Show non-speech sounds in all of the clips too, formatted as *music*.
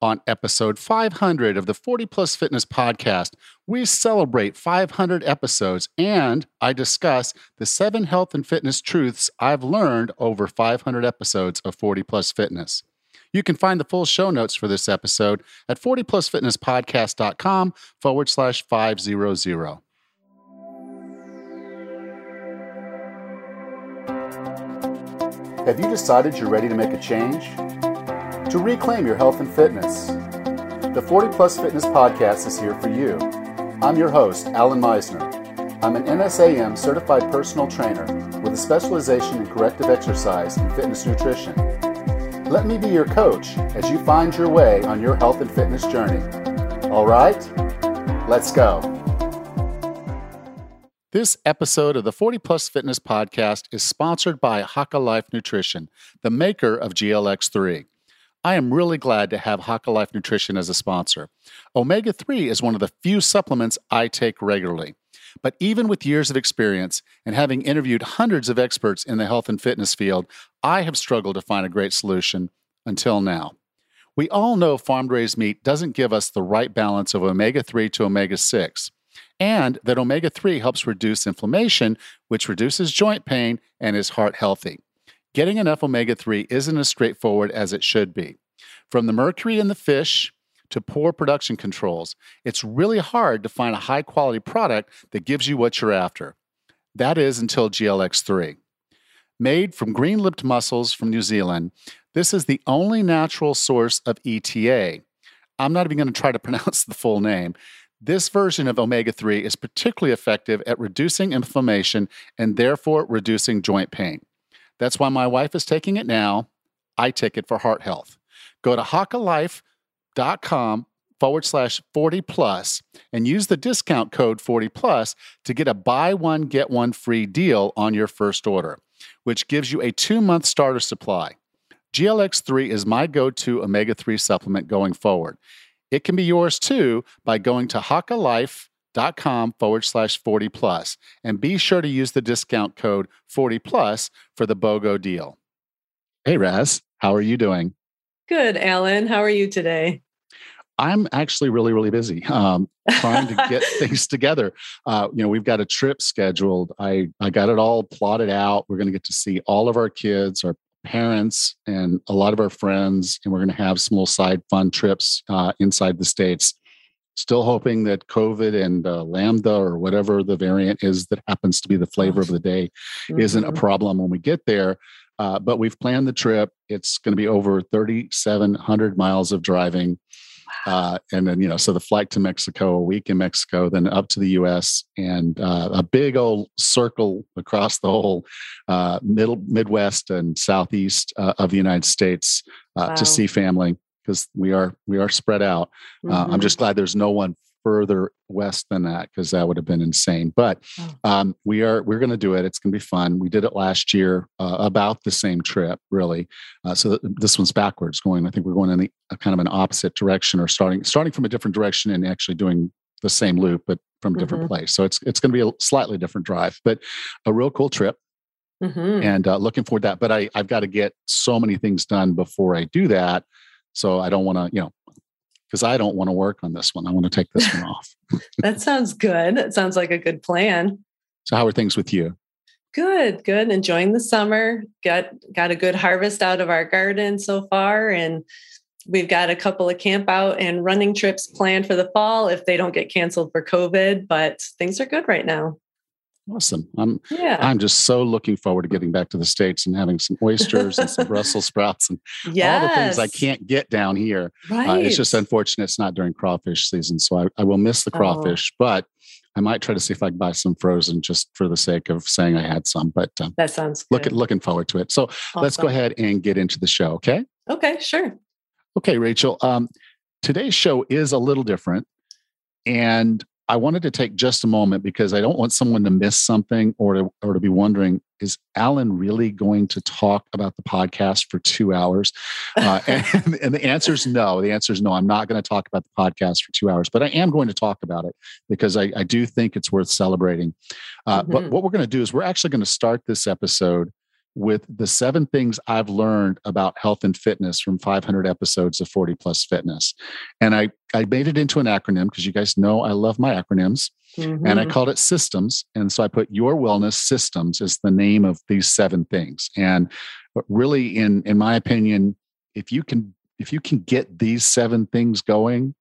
On episode 500 of the 40 Plus Fitness podcast, we celebrate 500 episodes and I discuss the seven health and fitness truths I've learned over 500 episodes of 40 Plus Fitness. You can find the full show notes for this episode at 40plusfitnesspodcast.com forward slash 500. Have you decided you're ready to make a change? To reclaim your health and fitness. The 40 Plus Fitness Podcast is here for you. I'm your host, Allan Misner. I'm an NASM certified personal trainer with a specialization in corrective exercise and fitness nutrition. Let me be your coach as you find your way on your health and fitness journey. All right, let's go. This episode of the 40 Plus Fitness Podcast is sponsored by Haka Life Nutrition, the maker of GLX3. I am really glad to have Haka Life Nutrition as a sponsor. Omega 3 is one of the few supplements I take regularly. But even with years of experience and having interviewed hundreds of experts in the health and fitness field, I have struggled to find a great solution until now. We all know farm raised meat doesn't give us the right balance of omega 3 to omega 6, and that omega 3 helps reduce inflammation, which reduces joint pain and is heart healthy. Getting enough omega 3 isn't as straightforward as it should be. From the mercury in the fish to poor production controls, it's really hard to find a high quality product that gives you what you're after. That is until GLX3. Made from green lipped mussels from New Zealand, this is the only natural source of ETA. I'm not even going to try to *laughs* pronounce the full name. This version of omega 3 is particularly effective at reducing inflammation and therefore reducing joint pain. That's why my wife is taking it now. I take it for heart health. Go to hakalife.com forward slash 40 plus and use the discount code 40 plus to get a buy one, get one free deal on your first order, which gives you a two month starter supply. GLX3 is my go to omega 3 supplement going forward. It can be yours too by going to hakalife.com forward slash 40 plus and be sure to use the discount code 40 plus for the BOGO deal. Hey, Raz, how are you doing? Good, Allan. How are you today? I'm actually really, really busy um, trying to get *laughs* things together. Uh, you know, we've got a trip scheduled. I, I got it all plotted out. We're going to get to see all of our kids, our parents, and a lot of our friends, and we're going to have some little side fun trips uh, inside the states. Still hoping that COVID and uh, Lambda or whatever the variant is that happens to be the flavor of the day mm-hmm. isn't a mm-hmm. problem when we get there. Uh, but we've planned the trip. It's going to be over 3,700 miles of driving. Uh, and then, you know, so the flight to Mexico, a week in Mexico, then up to the US, and uh, a big old circle across the whole uh, middle, Midwest and Southeast uh, of the United States uh, wow. to see family because we are we are spread out. Mm-hmm. I'm just glad there's no one further west than that because that would have been insane. But oh. um, we are we're going to do it. It's going to be fun. We did it last year uh, about the same trip, really. Uh, so th- this one's backwards going. I think we're going in the, a kind of an opposite direction, or starting starting from a different direction and actually doing the same loop, but from a different mm-hmm. place. So it's it's going to be a slightly different drive, but a real cool trip. Mm-hmm. And uh, looking forward to that. But I, I've got to get so many things done before I do that. So I don't want to, you know, because I don't want to work on this one. I want to take this one *laughs* off. that sounds good. That sounds like a good plan. So how are things with you? Good, good. Enjoying the summer. Got got a good harvest out of our garden so far and we've got a couple of camp out and running trips planned for the fall if they don't get canceled for COVID, but things are good right now. Awesome. I'm yeah. I'm just so looking forward to getting back to the States and having some oysters and some Brussels sprouts and yes. all the things I can't get down here. Right. Uh, it's just unfortunate it's not during crawfish season. So I, I will miss the oh. crawfish, oh. but I might try to see if I can buy some frozen just for the sake of saying I had some. But um, that sounds good. Look, looking forward to it. So awesome. let's go ahead and get into the show. Okay. Okay, sure. Okay, Rachel. Um, today's show is a little different. And I wanted to take just a moment because I don't want someone to miss something or to, or to be wondering, is Allan really going to talk about the podcast for two hours? Uh, *laughs* and, and, the answer is no. The answer is no. I'm not going to talk about the podcast for two hours, but I am going to talk about it because I, I do think it's worth celebrating. Uh, mm-hmm. But what we're going to do is we're actually going to start this episode with the seven things I've learned about health and fitness from 500 episodes of 40 Plus Fitness. And I, I made it into an acronym because you guys know I love my acronyms. Mm-hmm. And I mm-hmm. called it systems. And so I put your wellness systems as the name of these seven things. And really, in in my opinion, if you can if you can get these seven things going,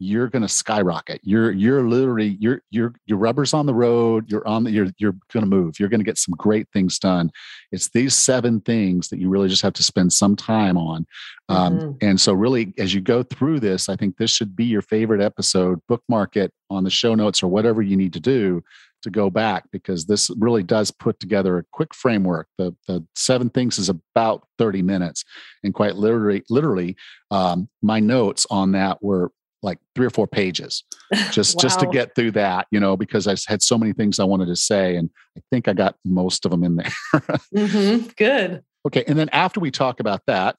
you're going to skyrocket. You're you're literally you're you're your rubber's on the road. You're on the you're you're going to move. You're going to get some great things done. It's these seven things that you really just have to spend some time on. Um, mm-hmm. And so, really, as you go through this, I think this should be your favorite episode. Bookmark it on the show notes or whatever you need to do to go back because this really does put together a quick framework. The the seven things is about 30 minutes. And quite literally, literally, um, my notes on that were like three or four pages *laughs* just wow. just to get through that you know because i had so many things i wanted to say and i think i got most of them in there *laughs* mm-hmm. good okay and then after we talk about that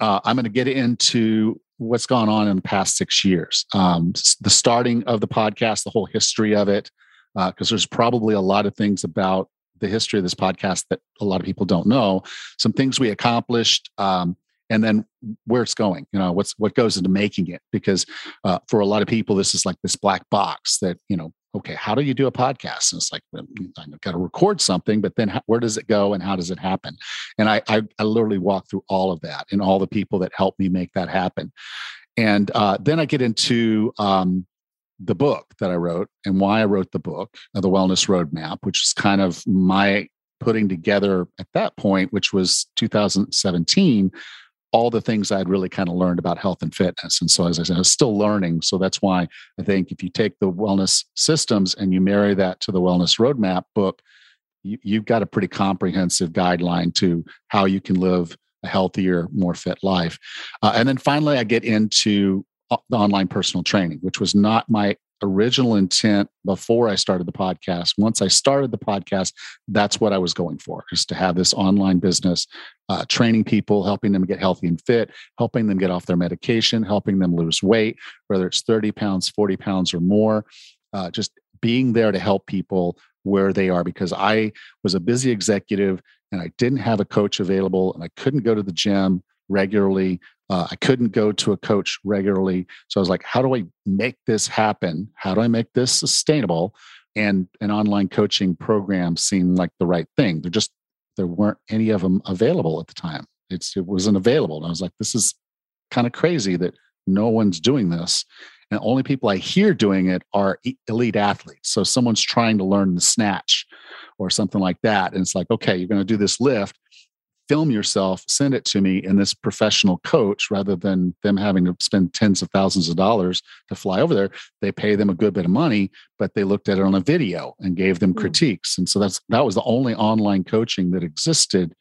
uh, i'm going to get into what's gone on in the past six years um, the starting of the podcast the whole history of it because uh, there's probably a lot of things about the history of this podcast that a lot of people don't know some things we accomplished um, and then where it's going you know what's what goes into making it because uh, for a lot of people this is like this black box that you know okay how do you do a podcast? And it's like well, i've got to record something but then how, where does it go and how does it happen? And I, I, I literally walk through all of that and all the people that helped me make that happen. And uh, then i get into um, the book that i wrote and why i wrote the book uh, the wellness roadmap which is kind of my putting together at that point which was 2017 all the things I'd really kind of learned about health and fitness. And so, as I said, I was still learning. So that's why I think if you take the wellness systems and you marry that to the wellness roadmap book, you, have got a pretty comprehensive guideline to how you can live a healthier, more fit life. Uh, and then finally, I get into the online personal training, which was not my original intent before I started the podcast. Once I started the podcast, that's what I was going for, is to have this online business, uh, training people, helping them get healthy and fit, helping them get off their medication, helping them lose weight, whether it's 30 pounds, 40 pounds, or more. Uh, just being there to help people where they are because I was a busy executive and I didn't have a coach available and I couldn't go to the gym regularly. Uh, I couldn't go to a coach regularly. So I was like, how do I make this happen? How do I make this sustainable? And an online coaching program seemed like the right thing. There just there weren't any of them available at the time. It's it wasn't available. And I was like, this is kind of crazy that no one's doing this. And only people I hear doing it are elite athletes. So someone's trying to learn the snatch or something like that. And it's like, okay, you're going to do this lift film yourself, send it to me, and this professional coach, rather than them having to spend tens of thousands of dollars to fly over there, they pay them a good bit of money, but they looked at it on a video and gave them mm. critiques. And so that's that was the only online coaching that existed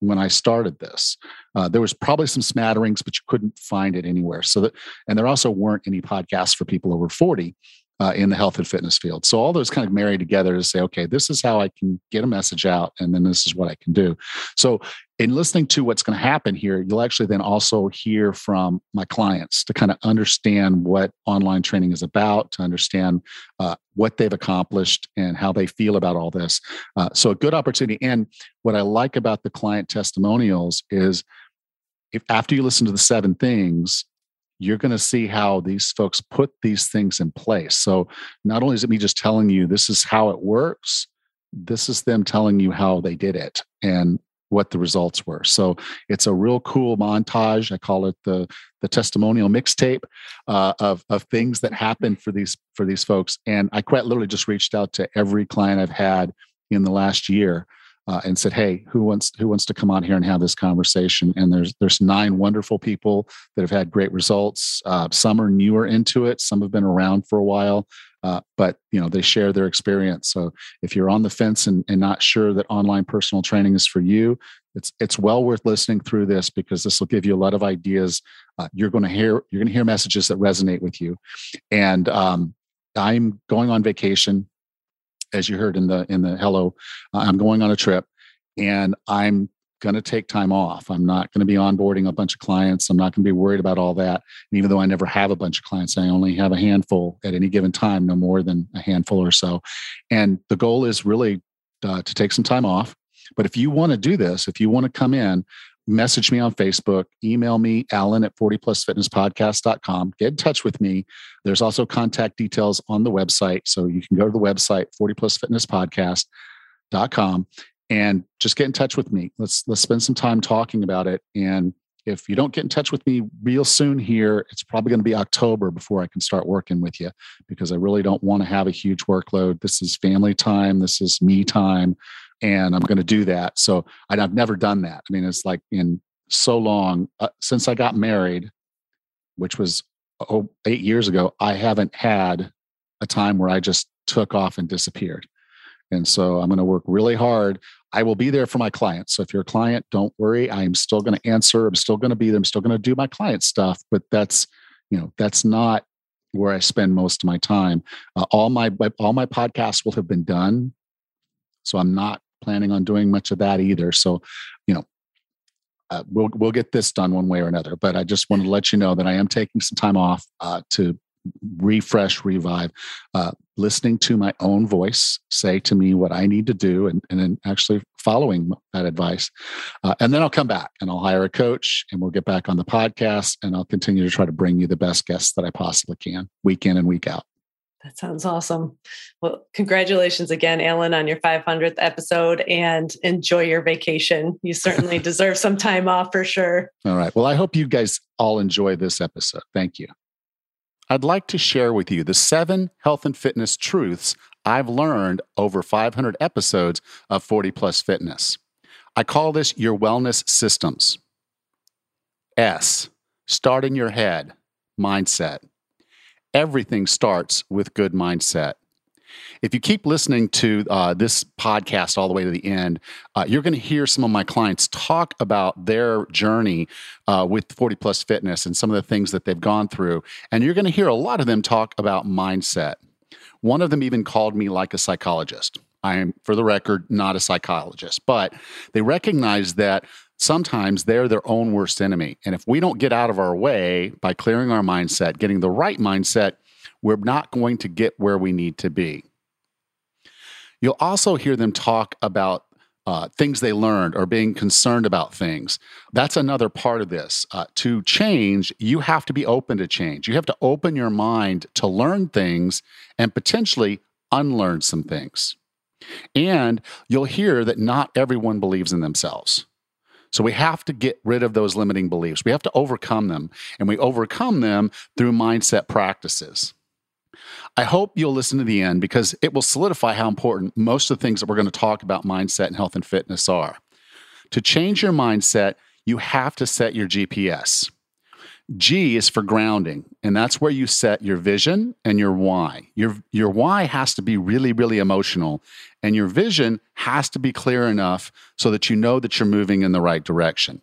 when I started this. Uh, there was probably some smatterings, but you couldn't find it anywhere. So that, and there also weren't any podcasts for people over 40 uh, in the health and fitness field. So all those kind of marry together to say, okay, this is how I can get a message out, and then this is what I can do. So in listening to what's going to happen here, you'll actually then also hear from my clients to kind of understand what online training is about, to understand uh, what they've accomplished and how they feel about all this. Uh, so a good opportunity. And what I like about the client testimonials is if after you listen to the seven things, you're going to see how these folks put these things in place. So not only is it me just telling you this is how it works, this is them telling you how they did it and what the results were. So it's a real cool montage. I call it the the testimonial mixtape uh, of of things that happened for these for these folks. And I quite literally just reached out to every client I've had in the last year uh, and said, "Hey, who wants who wants to come on here and have this conversation?" And there's there's nine wonderful people that have had great results. Uh, some are newer into it, some have been around for a while, uh, but you know they share their experience. So if you're on the fence and, and not sure that online personal training is for you, it's it's well worth listening through this because this will give you a lot of ideas. Uh, you're going to hear you're going to hear messages that resonate with you, and um, I'm going on vacation as you heard in the in the hello uh, i'm going on a trip and i'm going to take time off. I'm not going to be onboarding a bunch of clients. I'm not going to be worried about all that. And even though i never have a bunch of clients i only have a handful at any given time no more than a handful or so. And the goal is really uh, to take some time off. But if you want to do this, if you want to come in, message me on Facebook, email me, Allan at 40plusfitnesspodcast.com. Get in touch with me. There's also contact details on the website. So you can go to the website, 40plusfitnesspodcast.com, and just get in touch with me. Let's let's spend some time talking about it. And if you don't get in touch with me real soon here, it's probably going to be October before I can start working with you because I really don't want to have a huge workload. This is family time. This is me time and I'm going to do that. So I've never done that. I mean, it's like in so long uh, since I got married, which was oh, eight years ago, I haven't had a time where I just took off and disappeared. And so I'm going to work really hard. I will be there for my clients. So if you're a client, don't worry. I'm still going to answer. I'm still going to be there. I'm still going to do my client stuff. But that's, you know, that's not where I spend most of my time. Uh, all my all my podcasts will have been done. So I'm not planning on doing much of that either. So, you know, uh, we'll we'll get this done one way or another. But I just wanted to let you know that I am taking some time off uh, to refresh, revive, uh, listening to my own voice say to me what I need to do, and, and then actually following that advice. Uh, and then I'll come back and I'll hire a coach, and we'll get back on the podcast, and I'll continue to try to bring you the best guests that I possibly can, week in and week out. That sounds awesome. Well, congratulations again, Allan, on your 500th episode and enjoy your vacation. You certainly *laughs* deserve some time off for sure. All right. Well, I hope you guys all enjoy this episode. Thank you. I'd like to share with you the seven health and fitness truths I've learned over 500 episodes of 40 Plus Fitness. I call this your wellness systems. S, start in your head, mindset everything starts with good mindset. If you keep listening to uh, this podcast all the way to the end, uh, you're going to hear some of my clients talk about their journey uh, with 40 plus fitness and some of the things that they've gone through. And you're going to hear a lot of them talk about mindset. One of them even called me like a psychologist. I am, for the record, not a psychologist, but they recognize that sometimes they're their own worst enemy. And if we don't get out of our way by clearing our mindset, getting the right mindset, we're not going to get where we need to be. You'll also hear them talk about uh, things they learned or being concerned about things. That's another part of this. Uh, to change, you have to be open to change. You have to open your mind to learn things and potentially unlearn some things. And you'll hear that not everyone believes in themselves. So we have to get rid of those limiting beliefs. We have to overcome them, and we overcome them through mindset practices. I hope you'll listen to the end because it will solidify how important most of the things that we're going to talk about mindset and health and fitness are. To change your mindset, you have to set your GPS. G is for grounding, and that's where you set your vision and your why. Your, your why has to be really, really emotional, and your vision has to be clear enough so that you know that you're moving in the right direction.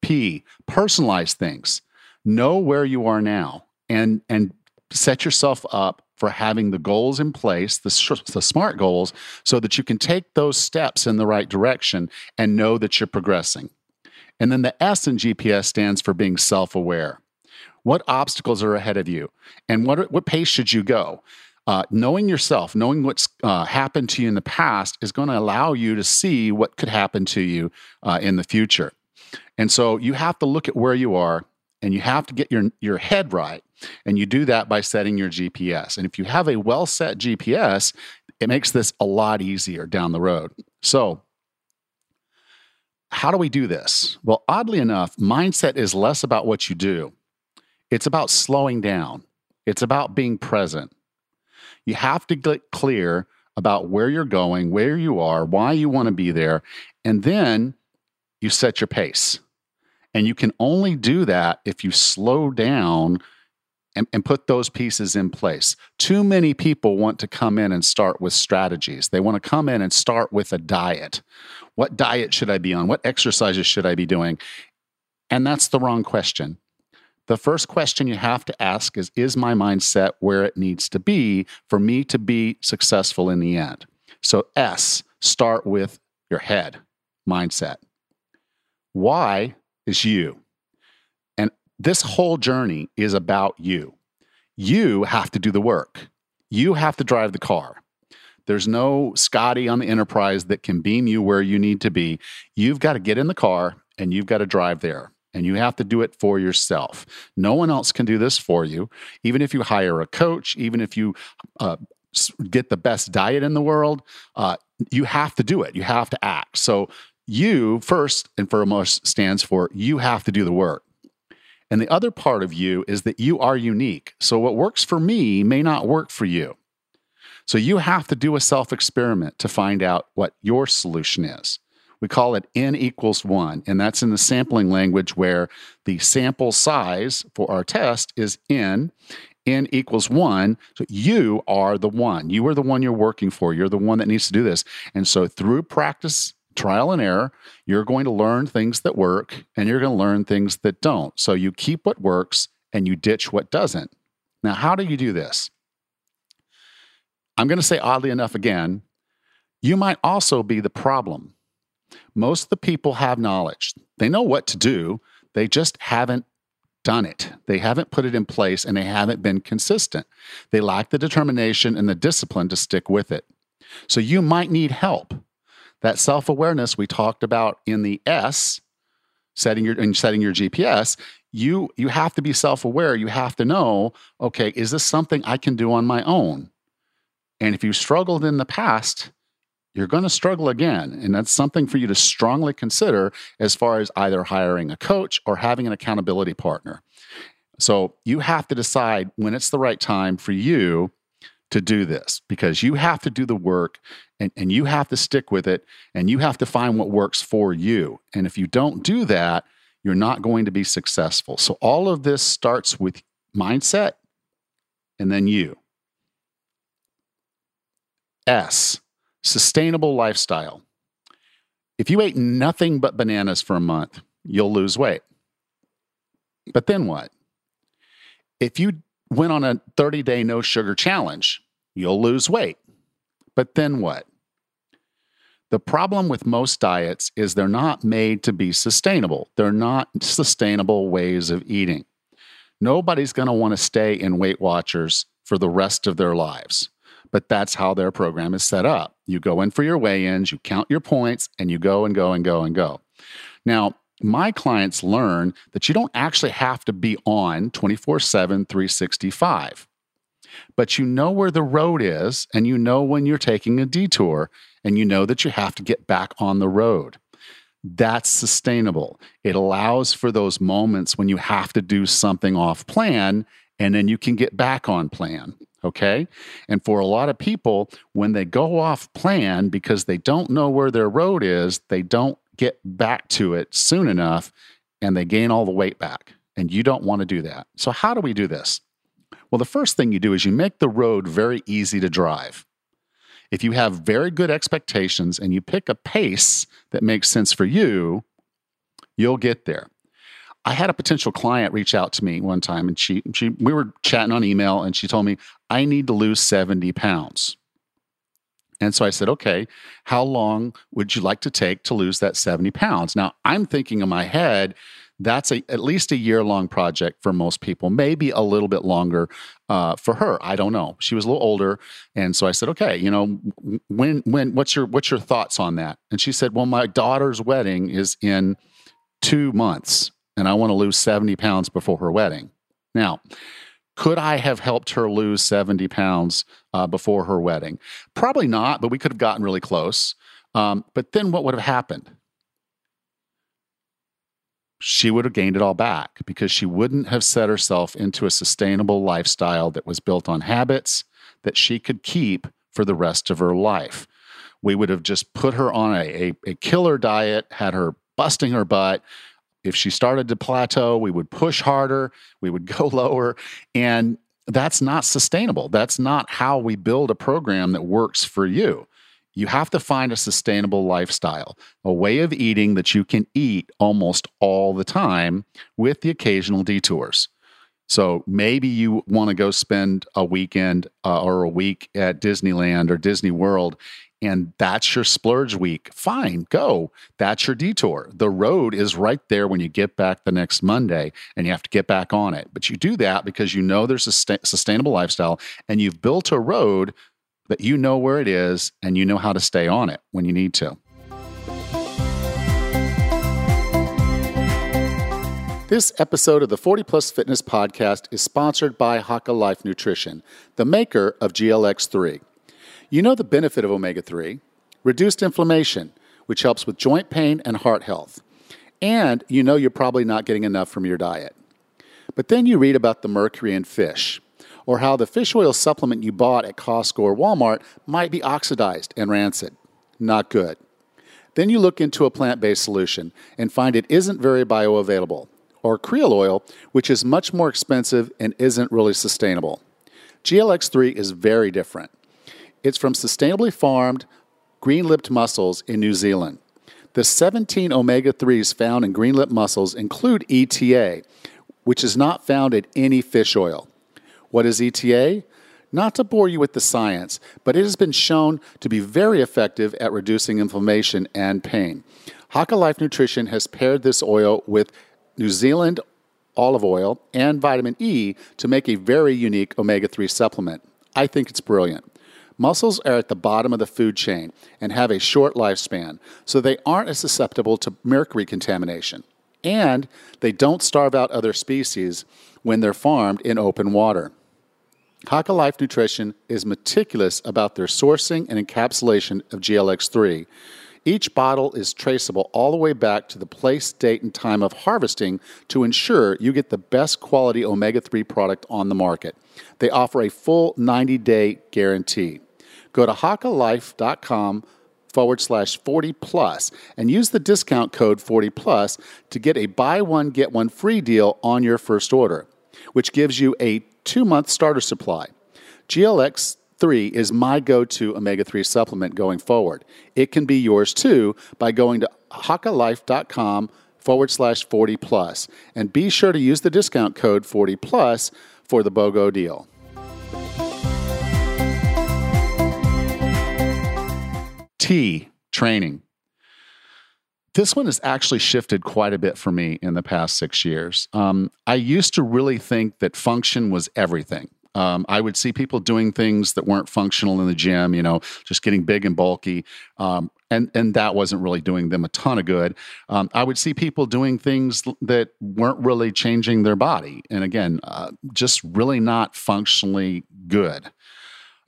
P, personalize things. Know where you are now and, and set yourself up for having the goals in place, the, the smart goals, so that you can take those steps in the right direction and know that you're progressing. And then the S in GPS stands for being self aware. What obstacles are ahead of you? And what, what pace should you go? Uh, knowing yourself, knowing what's uh, happened to you in the past is going to allow you to see what could happen to you uh, in the future. And so you have to look at where you are and you have to get your, your head right. And you do that by setting your GPS. And if you have a well set GPS, it makes this a lot easier down the road. So how do we do this? Well, oddly enough, mindset is less about what you do, it's about slowing down, it's about being present. You have to get clear about where you're going, where you are, why you want to be there, and then you set your pace. And you can only do that if you slow down and, and, put those pieces in place. Too many people want to come in and start with strategies. They want to come in and start with a diet what diet should I be on? What exercises should I be doing? And that's the wrong question. The first question you have to ask is Is my mindset where it needs to be for me to be successful in the end? So, S, start with your head mindset. Why is you? And this whole journey is about you. You have to do the work, you have to drive the car. There's no Scotty on the Enterprise that can beam you where you need to be. You've got to get in the car and you've got to drive there. And you have to do it for yourself. No one else can do this for you. Even if you hire a coach, even if you uh, get the best diet in the world, uh, you have to do it. You have to act. So, you first and foremost stands for you have to do the work. And the other part of you is that you are unique. So, what works for me may not work for you. So you have to do a self experiment to find out what your solution is. We call it n equals one, and that's in the sampling language where the sample size for our test is n. n equals one. So you are the one. You are the one you're working for. You're the one that needs to do this. And so through practice, trial and error, you're going to learn things that work and you're going to learn things that don't. So you keep what works and you ditch what doesn't. Now, how do you do this? I'm going to say oddly enough again, you might also be the problem. Most of the people have knowledge. They know what to do, they just haven't done it. They haven't put it in place and they haven't been consistent. They lack the determination and the discipline to stick with it. So you might need help. That self-awareness we talked about in the S, setting your and setting your GPS, you you have to be self-aware. You have to know, okay, is this something I can do on my own? And if you struggled in the past, you're going to struggle again. And that's something for you to strongly consider as far as either hiring a coach or having an accountability partner. So you have to decide when it's the right time for you to do this because you have to do the work and, and you have to stick with it and you have to find what works for you. And if you don't do that, you're not going to be successful. So all of this starts with mindset and then you. S, sustainable lifestyle. If you ate nothing but bananas for a month, you'll lose weight. But then what? If you went on a 30 day no sugar challenge, you'll lose weight. But then what? The problem with most diets is they're not made to be sustainable. They're not sustainable ways of eating. Nobody's going to want to stay in Weight Watchers for the rest of their lives but that's how their program is set up. You go in for your weigh ins, you count your points, and you go and go and go and go. Now, my clients learn that you don't actually have to be on 24 7, 365. But you know where the road is, and you know when you're taking a detour, and you know that you have to get back on the road. That's sustainable. It allows for those moments when you have to do something off plan, and then you can get back on plan. Okay. And for a lot of people, when they go off plan because they don't know where their road is, they don't get back to it soon enough and they gain all the weight back. And you don't want to do that. So, how do we do this? Well, the first thing you do is you make the road very easy to drive. If you have very good expectations and you pick a pace that makes sense for you, you'll get there. I had a potential client reach out to me one time and she, she we were chatting on email and she told me, I need to lose 70 pounds. And so I said, okay, how long would you like to take to lose that 70 pounds? Now I'm thinking in my head, that's a, at least a year long project for most people, maybe a little bit longer uh, for her. I don't know. She was a little older, and so I said, "Okay, you know, when when what's your what's your thoughts on that?" And she said, "Well, my daughter's wedding is in two months, and I want to lose 70 pounds before her wedding. Now, could I have helped her lose 70 pounds uh, before her wedding? Probably not, but we could have gotten really close. Um, but then what would have happened? She would have gained it all back because she wouldn't have set herself into a sustainable lifestyle that was built on habits that she could keep for the rest of her life. We would have just put her on a, a, a killer diet, had her busting her butt, if she started to plateau, we would push harder, we would *laughs* go lower. And that's not sustainable. That's not how we build a program that works for you. You have to find a sustainable lifestyle, a way of eating that you can eat almost all the time with the occasional detours. So maybe you want to go spend a weekend uh, or a week at Disneyland or Disney World and that's your splurge week. Fine, go. That's your detour. The road is right there when you get back the next Monday and you have to get back on it. But you do that because you know there's a st- sustainable lifestyle and you've built a road that you know where it is and you know how to stay on it when you need to. This episode of the 40 Plus Fitness Podcast is sponsored by Haka Life Nutrition, the maker of GLX3. You know the benefit of omega 3 reduced inflammation, which helps with joint pain and heart health. And you know you're probably not getting enough from your diet. But then you read about the mercury in fish, or how the fish oil supplement you bought at Costco or Walmart might be oxidized and rancid. Not good. Then you look into a plant based solution and find it isn't very bioavailable or krill oil, which is much more expensive and isn't really sustainable. GLX3 is very different. It's from sustainably farmed, green lipped mussels in New Zealand. The 17 omega 3s found in green lipped mussels include ETA, which is not found in any fish oil. What is ETA? Not to bore you with the science, but it has been shown to be very effective at reducing inflammation and pain. Haka Life Nutrition has paired this oil with New Zealand olive oil, and vitamin E to make a very unique omega 3 supplement. I think it's brilliant. Mussels are at the bottom of the food chain and have a short lifespan, so they aren't as susceptible to mercury contamination. And they don't starve out other species when they're farmed in open water. Haka Life Nutrition is meticulous about their sourcing and encapsulation of GLX3 each bottle is traceable all the way back to the place, date, and time of harvesting to ensure you get the best quality omega 3 product on the market. They offer a full 90 day guarantee. Go to hakalife.com forward slash 40 plus and use the discount code 40 plus to get a buy one, get one free deal on your first order, which gives you a two month starter supply. GLX 3 is my go to omega 3 supplement going forward. It can be yours too by going to hakalife.com forward slash 40. And be sure to use the discount code 40 plus for the BOGO deal. T, training. This one has actually shifted quite a bit for me in the past six years. Um, I used to really think that function was everything. Um, I would see people doing things that weren't functional in the gym, you know, just getting big and bulky. Um, and, and that wasn't really doing them a ton of good. Um, I would see people doing things that weren't really changing their body. And again, uh, just really not functionally good.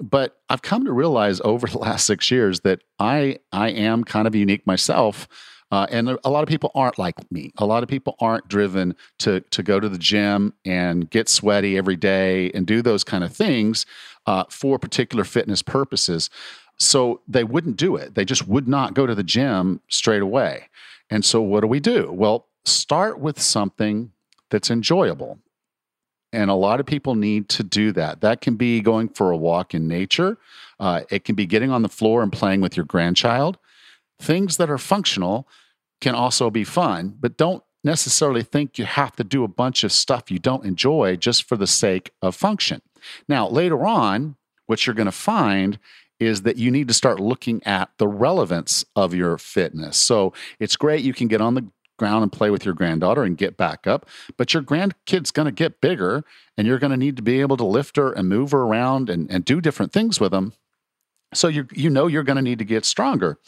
But I've come to realize *laughs* over the last six years that I, I am kind of unique myself uh, and a lot of people aren't like me. A lot of people aren't driven to to go to the gym and get sweaty every day and do those kind of things uh, for particular fitness purposes. So they wouldn't do it. They just would not go to the gym straight away. And so what do we do? Well, start with something that's enjoyable. And a lot of people need to do that. That can be going for a walk in nature. Uh, it can be getting on the floor and playing with your grandchild. Things that are functional can also be fun, but don't necessarily think you have to do a bunch of stuff you don't enjoy just for the sake of function. Now, later on, what you're going to find is that you need to start looking at the relevance of your fitness. So it's great you can get on the ground and play with your granddaughter and get back up, but your grandkid's going to get bigger and you're going to need to be able to lift her and move her around and, and do different things with them. So you you know you're going to need to get stronger.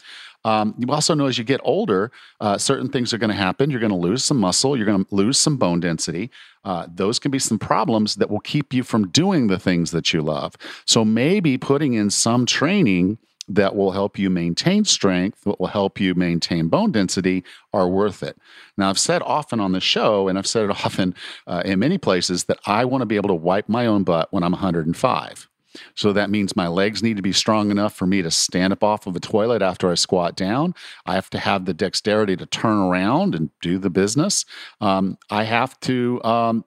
Um, you also know as you get older, uh, certain things are going to happen. You're going to lose some muscle, you're going to lose some bone density. Uh, those can be some problems that will keep you from doing the things that you love. So maybe putting in some training that will help you maintain strength, that will help you maintain bone density, are worth it. Now, I've said often on the show, and I've said it *laughs* often uh, in many places, that I want to be able to wipe my own butt when I'm 105. So that means my legs need to be strong enough for me to stand up off of a toilet after I squat down. I have to have the dexterity to turn around and do the business. Um, I have to um,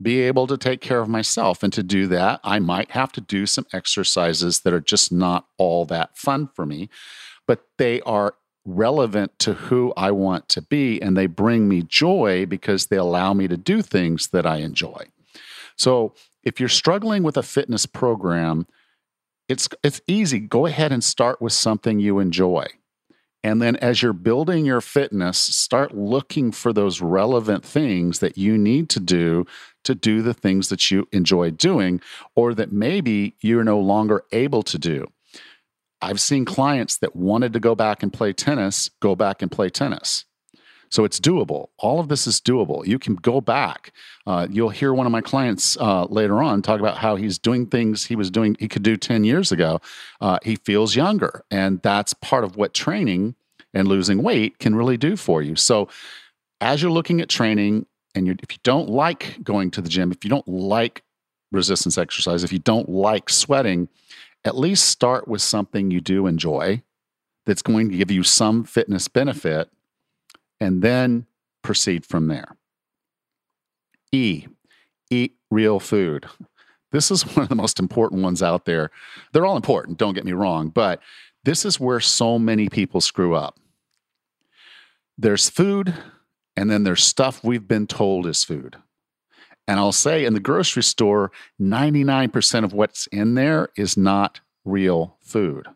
be able to take care of myself. And to do that, I might have to do some exercises that are just not all that fun for me, but they are relevant to who I want to be and they bring me joy because they allow me to do things that I enjoy. So if you're struggling with a fitness program, it's it's easy. Go ahead and start with something you enjoy. And then as you're building your fitness, start looking for those relevant things that you need to do to do the things that you enjoy doing or that maybe you're no longer able to do. I've seen clients that wanted to go back and play tennis go back and play tennis. So it's doable. All of this is doable. You can go back. Uh, you'll hear one of my clients uh, later on talk about how he's doing things he was doing, he could do 10 years ago. Uh, he feels younger. And that's part of what training and losing weight can really do for you. So as you're looking at training, and if you don't like going to the gym, if you don't like resistance exercise, if you don't like sweating, at least start with something you do enjoy that's going to give you some fitness benefit and then proceed from there. E, eat real food. This is *laughs* one of the most important ones out there. They're all important, don't get me wrong, but this is where so many people screw up. There's food, and then there's stuff we've been told is food. And I'll say in the grocery store, 99% of what's in there is not real food.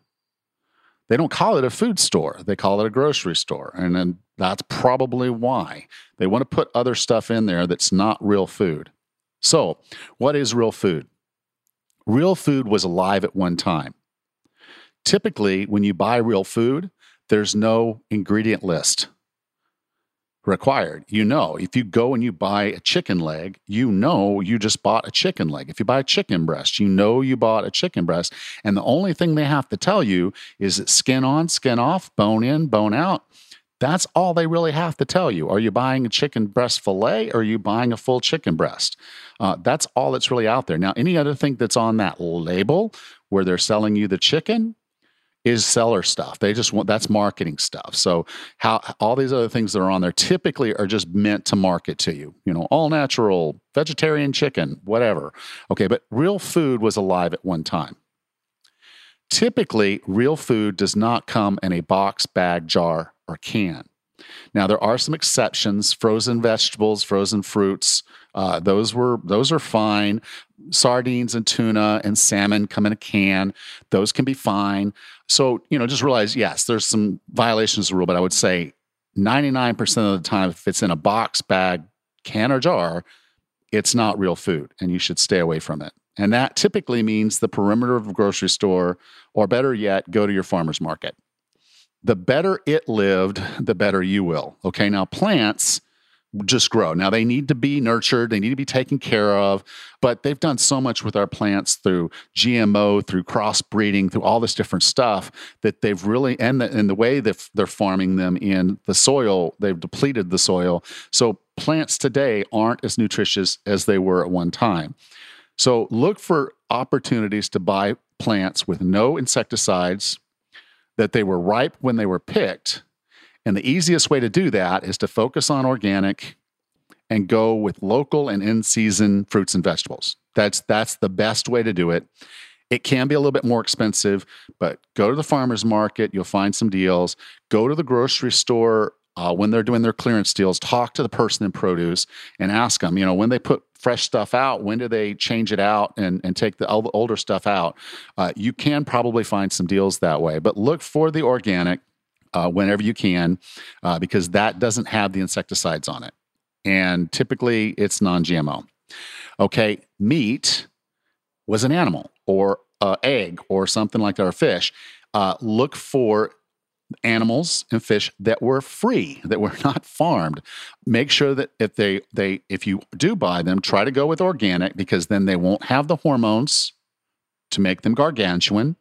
They don't call it a food store, they call it a grocery store. And then that's probably why. They want to put other stuff in there that's not real food. So, what is real food? Real food was alive at one time. Typically, when you buy real food, there's no ingredient list required. You know, if you go and you buy a chicken leg, you know you just bought a chicken leg. If you buy a chicken breast, you know you bought a chicken breast. And the only thing they have to tell you is skin on, skin off, bone in, bone out. That's all they really have to tell you. Are you buying a chicken breast fillet or are you buying a full chicken breast? Uh, that's all that's really out there. Now, any other thing that's on that label where they're selling you the chicken, is seller stuff. They just want that's marketing stuff. So how all these other things that are on there typically are just meant to market to you. You know, all natural, vegetarian chicken, whatever. Okay, but real food was alive at one time. Typically, real food does not come in a box, bag, jar, or can. Now there are some exceptions: frozen vegetables, frozen fruits. Uh, those were those are fine. Sardines and tuna and salmon come in a can. Those can be fine. So you know, just realize yes, there's some violations of the rule, but I would say 99% of the time, if it's in a box, bag, can, or jar, it's not real food, and you should stay away from it. And that typically means the perimeter of a grocery store, or better yet, go to your farmer's market the better it lived, the better you will. Okay, now plants just grow. Now they need to be nurtured, they need to be taken care of, but they've done so much with our plants through GMO, through crossbreeding, through all this different stuff that they've really and the, and the way that they're farming them in the soil, they've depleted the soil. So plants today aren't as nutritious as they were at one time. So look for opportunities to buy plants with no insecticides, that they were ripe when they were picked. And the easiest way to do that is to focus on organic and go with local and in season fruits and vegetables. That's that's the best way to do it. It can be a little bit more expensive, but go to the farmers market, you'll find some deals. Go to the grocery store uh, when they're doing their clearance deals, talk to the person in produce and ask them, you know, when they put fresh stuff out, when do they change it out and, and take the older stuff out? Uh, you can probably find some deals that way, but look for the organic uh, whenever you can uh, because that doesn't have the insecticides on it. And typically it's non GMO. Okay, meat was an animal or uh, egg or something like that, or fish. Uh, look for animals and fish that were free, that were *laughs* not farmed. Make sure that if they they if you do buy them, try to go with organic because then they won't have the hormones to make them gargantuan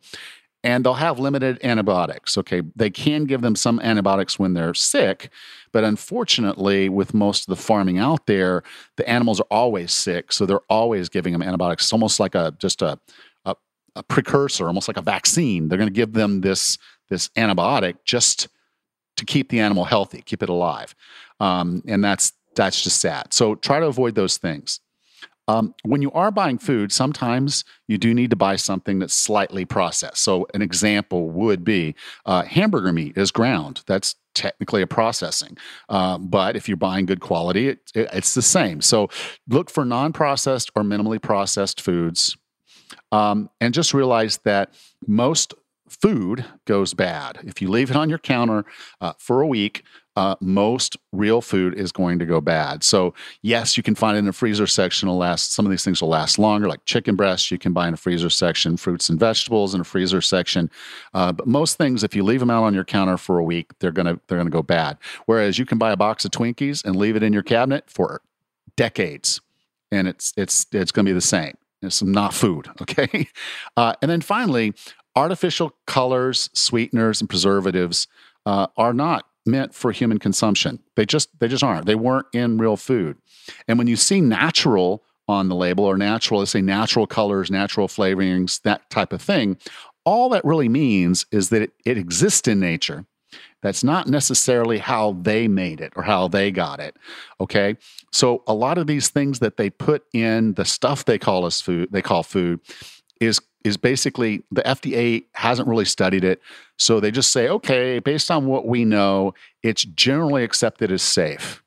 and they'll have limited antibiotics. Okay, they can give them some antibiotics when they're sick, but unfortunately, with most of the farming out there, the animals are always sick, so they're always giving them antibiotics. It's almost like a just a a, a precursor, almost like a vaccine. They're going to give them this this antibiotic just to keep the animal healthy, keep it alive, um, and that's that's just sad. So try to avoid those things. Um, when you are buying food, sometimes you do need to buy something that's slightly processed. So, an example would be uh, hamburger meat is ground. That's technically a processing. Uh, but if you're buying good quality, it, it, it's the same. So, look for non processed or minimally processed foods. Um, and just realize that most food goes bad. If you leave it on your counter uh, for a week, uh, most real food is going to go bad. So, yes, you can find it in a freezer section. Will last. Some of these things will last longer, like chicken breasts. You can buy in a freezer section, fruits and vegetables in a freezer section. Uh, but most things, if you leave them out on your counter for a week, they're gonna they're gonna go bad. Whereas you can buy a box of Twinkies and leave it in your cabinet for decades, and it's it's it's gonna be the same. It's not food, *laughs* okay? Uh, and then finally, artificial colors, sweeteners, and preservatives uh, are not meant for human consumption. They just they just aren't. They weren't in real food. And when you see natural on the label or natural, let's say natural colors, natural flavorings, that type of thing, all that really means is that it, it exists in nature. That's not necessarily how they made it or how they got it. Okay. So a lot of these things that they put in the stuff they call us food, they call food, is is basically the FDA hasn't really studied it. So they just say, okay, based on what we know, it's generally accepted as safe.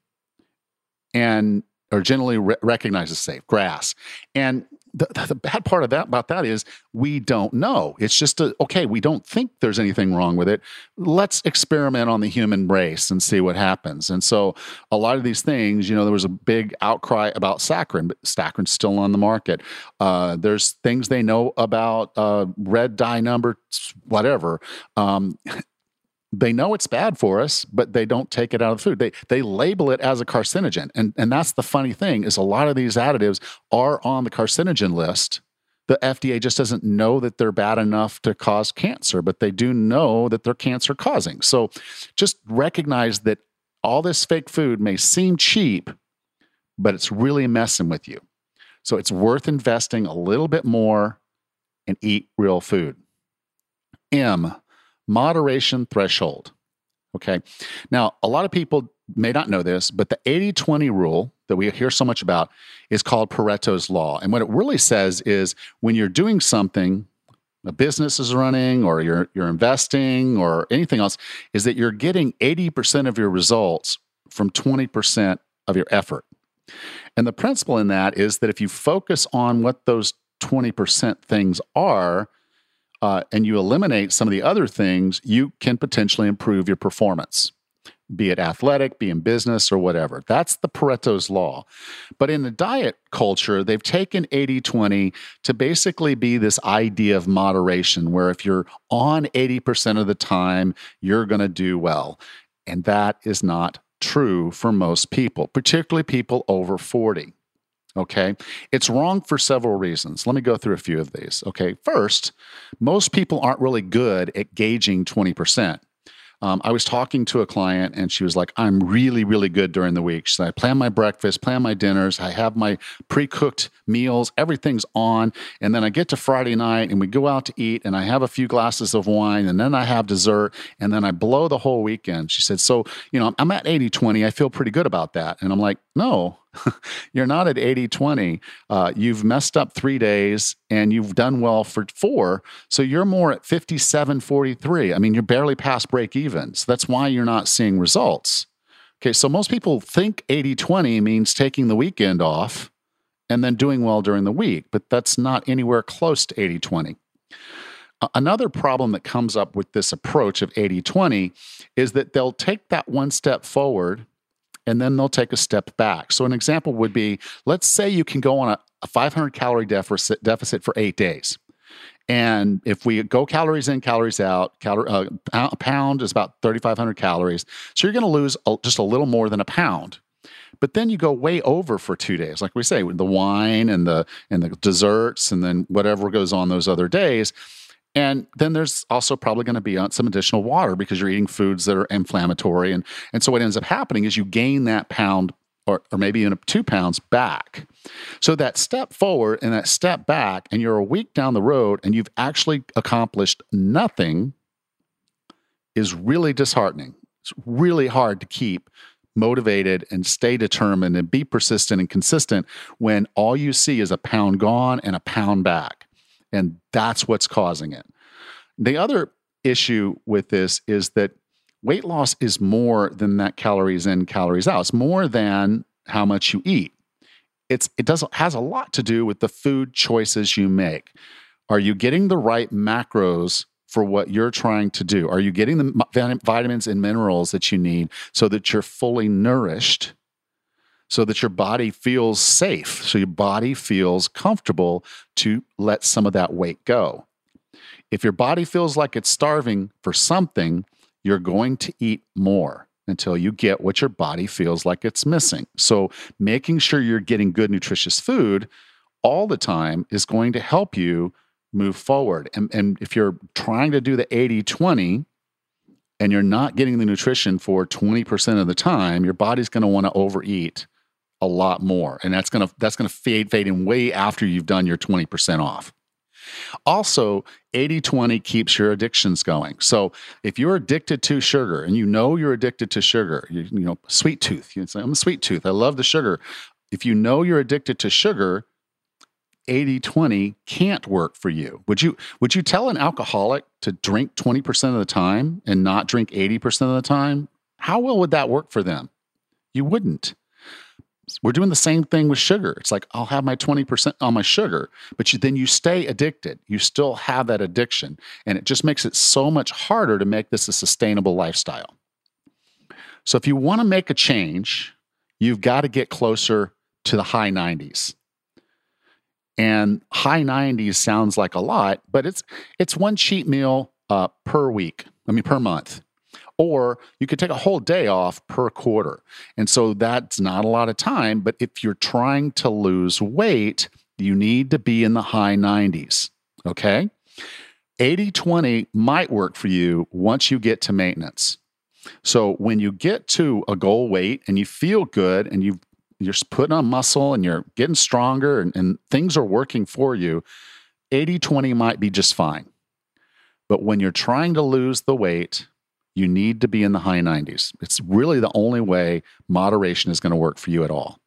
And or generally re- recognized as safe, GRAS. And the, the bad part of that about that is we don't know. It's just a, okay, we don't think there's anything wrong with it. Let's experiment on the human race and see what happens. And so a lot of these things, you know, there was a big outcry about saccharin, but saccharin's still on the market. Uh, there's things they know about uh, red dye number, whatever. Um, they know it's bad for us, but they don't take it out of the food. They they label it as a carcinogen. And and that's the funny thing is a lot of these additives are on the carcinogen list. The FDA just doesn't know that they're bad enough to cause cancer, but they do know that they're cancer causing. So just recognize that all this fake food may seem cheap, but it's really messing with you. So it's worth investing a little bit more and eat real food. M moderation threshold. Okay. Now, a lot of people may not know this, but the 80 20 rule that we hear so much about is called Pareto's Law. And what it really says is when you're doing something, a business is running or you're, you're investing or anything else, is that you're getting 80% of your results from 20% of your effort. And the principle in that is that if you focus on what those 20% things are, uh, and you eliminate some of the other things, you can potentially improve your performance, be it athletic, be in business, or whatever. That's the Pareto's Law. But in the diet culture, they've taken 80 20 to basically be this idea of moderation, where if you're on 80% of the time, you're going to do well. And that is not true for most people, particularly people over 40. Okay. It's wrong for several reasons. Let me go through a few of these. Okay. First, most people aren't really good at gauging 20%. Um, I was talking to a client and she was like, I'm really, really good during the week. She said, I plan my breakfast, plan my dinners, I have my pre cooked meals, everything's on. And then I get to Friday night and we go out to eat and I have a few glasses of wine and then I have dessert and then I blow the whole weekend. She said, So, you know, I'm at 80 20. I feel pretty good about that. And I'm like, No, *laughs* you're not at 80 20. Uh, you've messed up three days and you've done well for four. So you're more at 57 43. I mean, you're barely past break even. So that's why you're not seeing results. Okay, so most people think 80 20 means taking the weekend off and then doing well during the week, but that's not anywhere close to 80 20. Another problem that comes up with this approach of 80 20 is that they'll take that one step forward and then they'll take a step back. So, an example would be let's say you can go on a, a 500 calorie deficit, deficit for eight days. And if we go calories in, calories out, cal- uh, a pound is about 3,500 calories. So you're going to lose a, just a little more than a pound. But then you go way over for two days, like we say, with the wine and the and the desserts, and then whatever goes on those other days. And then there's also probably going to be uh, some additional water because you're eating foods that are inflammatory. And, and so what ends up happening is you gain that pound or, or maybe even two pounds back. So that step forward and that step back, and you're a week down the road and you've actually accomplished nothing is really disheartening. It's really hard to keep motivated and stay determined and be persistent and consistent when all you see is a pound gone and a pound back. And that's what's causing it. The other issue with this is that weight loss is more than that calories in, calories out. It's more than how much you eat. It's it does has a lot to do with the food choices you make. Are you getting the right macros for what you're trying to do? Are you getting the vitamins and minerals that you need so that you're fully nourished? So that your body feels safe, so your body feels comfortable to let some of that weight go. If your body feels like it's starving for something, you're going to eat more until you get what your body feels like it's missing. So, making sure you're getting good, nutritious food all the time is going to help you move forward. And, and if you're trying to do the 80 20 and you're not getting the nutrition for 20% of the time, your body's going to want to overeat a lot more. And that's to that's to fade fade in way after you've done your 20% off. Also, 80 20 keeps your addictions going. So, if you're addicted to sugar and you know you're addicted to sugar, you, you know, sweet tooth, you say, I'm a sweet tooth, I love the sugar. If you know you're addicted to sugar, 80 20 can't work for you. Would you would you tell an alcoholic to drink 20% of the time and not drink 80% of the time? How well would that work for them? You wouldn't. We're doing the same thing with sugar. It's like I'll have my 20% on my sugar, but you, then you stay addicted. You still have that addiction, and it just makes it so much harder to make this a sustainable lifestyle. So if you want to make a change, you've got to get closer to the high 90s. And high 90s sounds like a lot, but it's it's one cheat meal uh, per week. I mean per month. Or you could take a whole day off per quarter. And so that's not a lot of time, but if you're trying to lose weight, you need to be in the high 90s. Okay? 80 20 might work for you once you get to maintenance. So when you get to a goal weight and you feel good and you've you're putting on muscle and you're getting stronger and, and things are working for you, 80 20 might be just fine. But when you're trying to lose the weight, you need to be in the high 90s. It's really the only way moderation is going to work for you at all.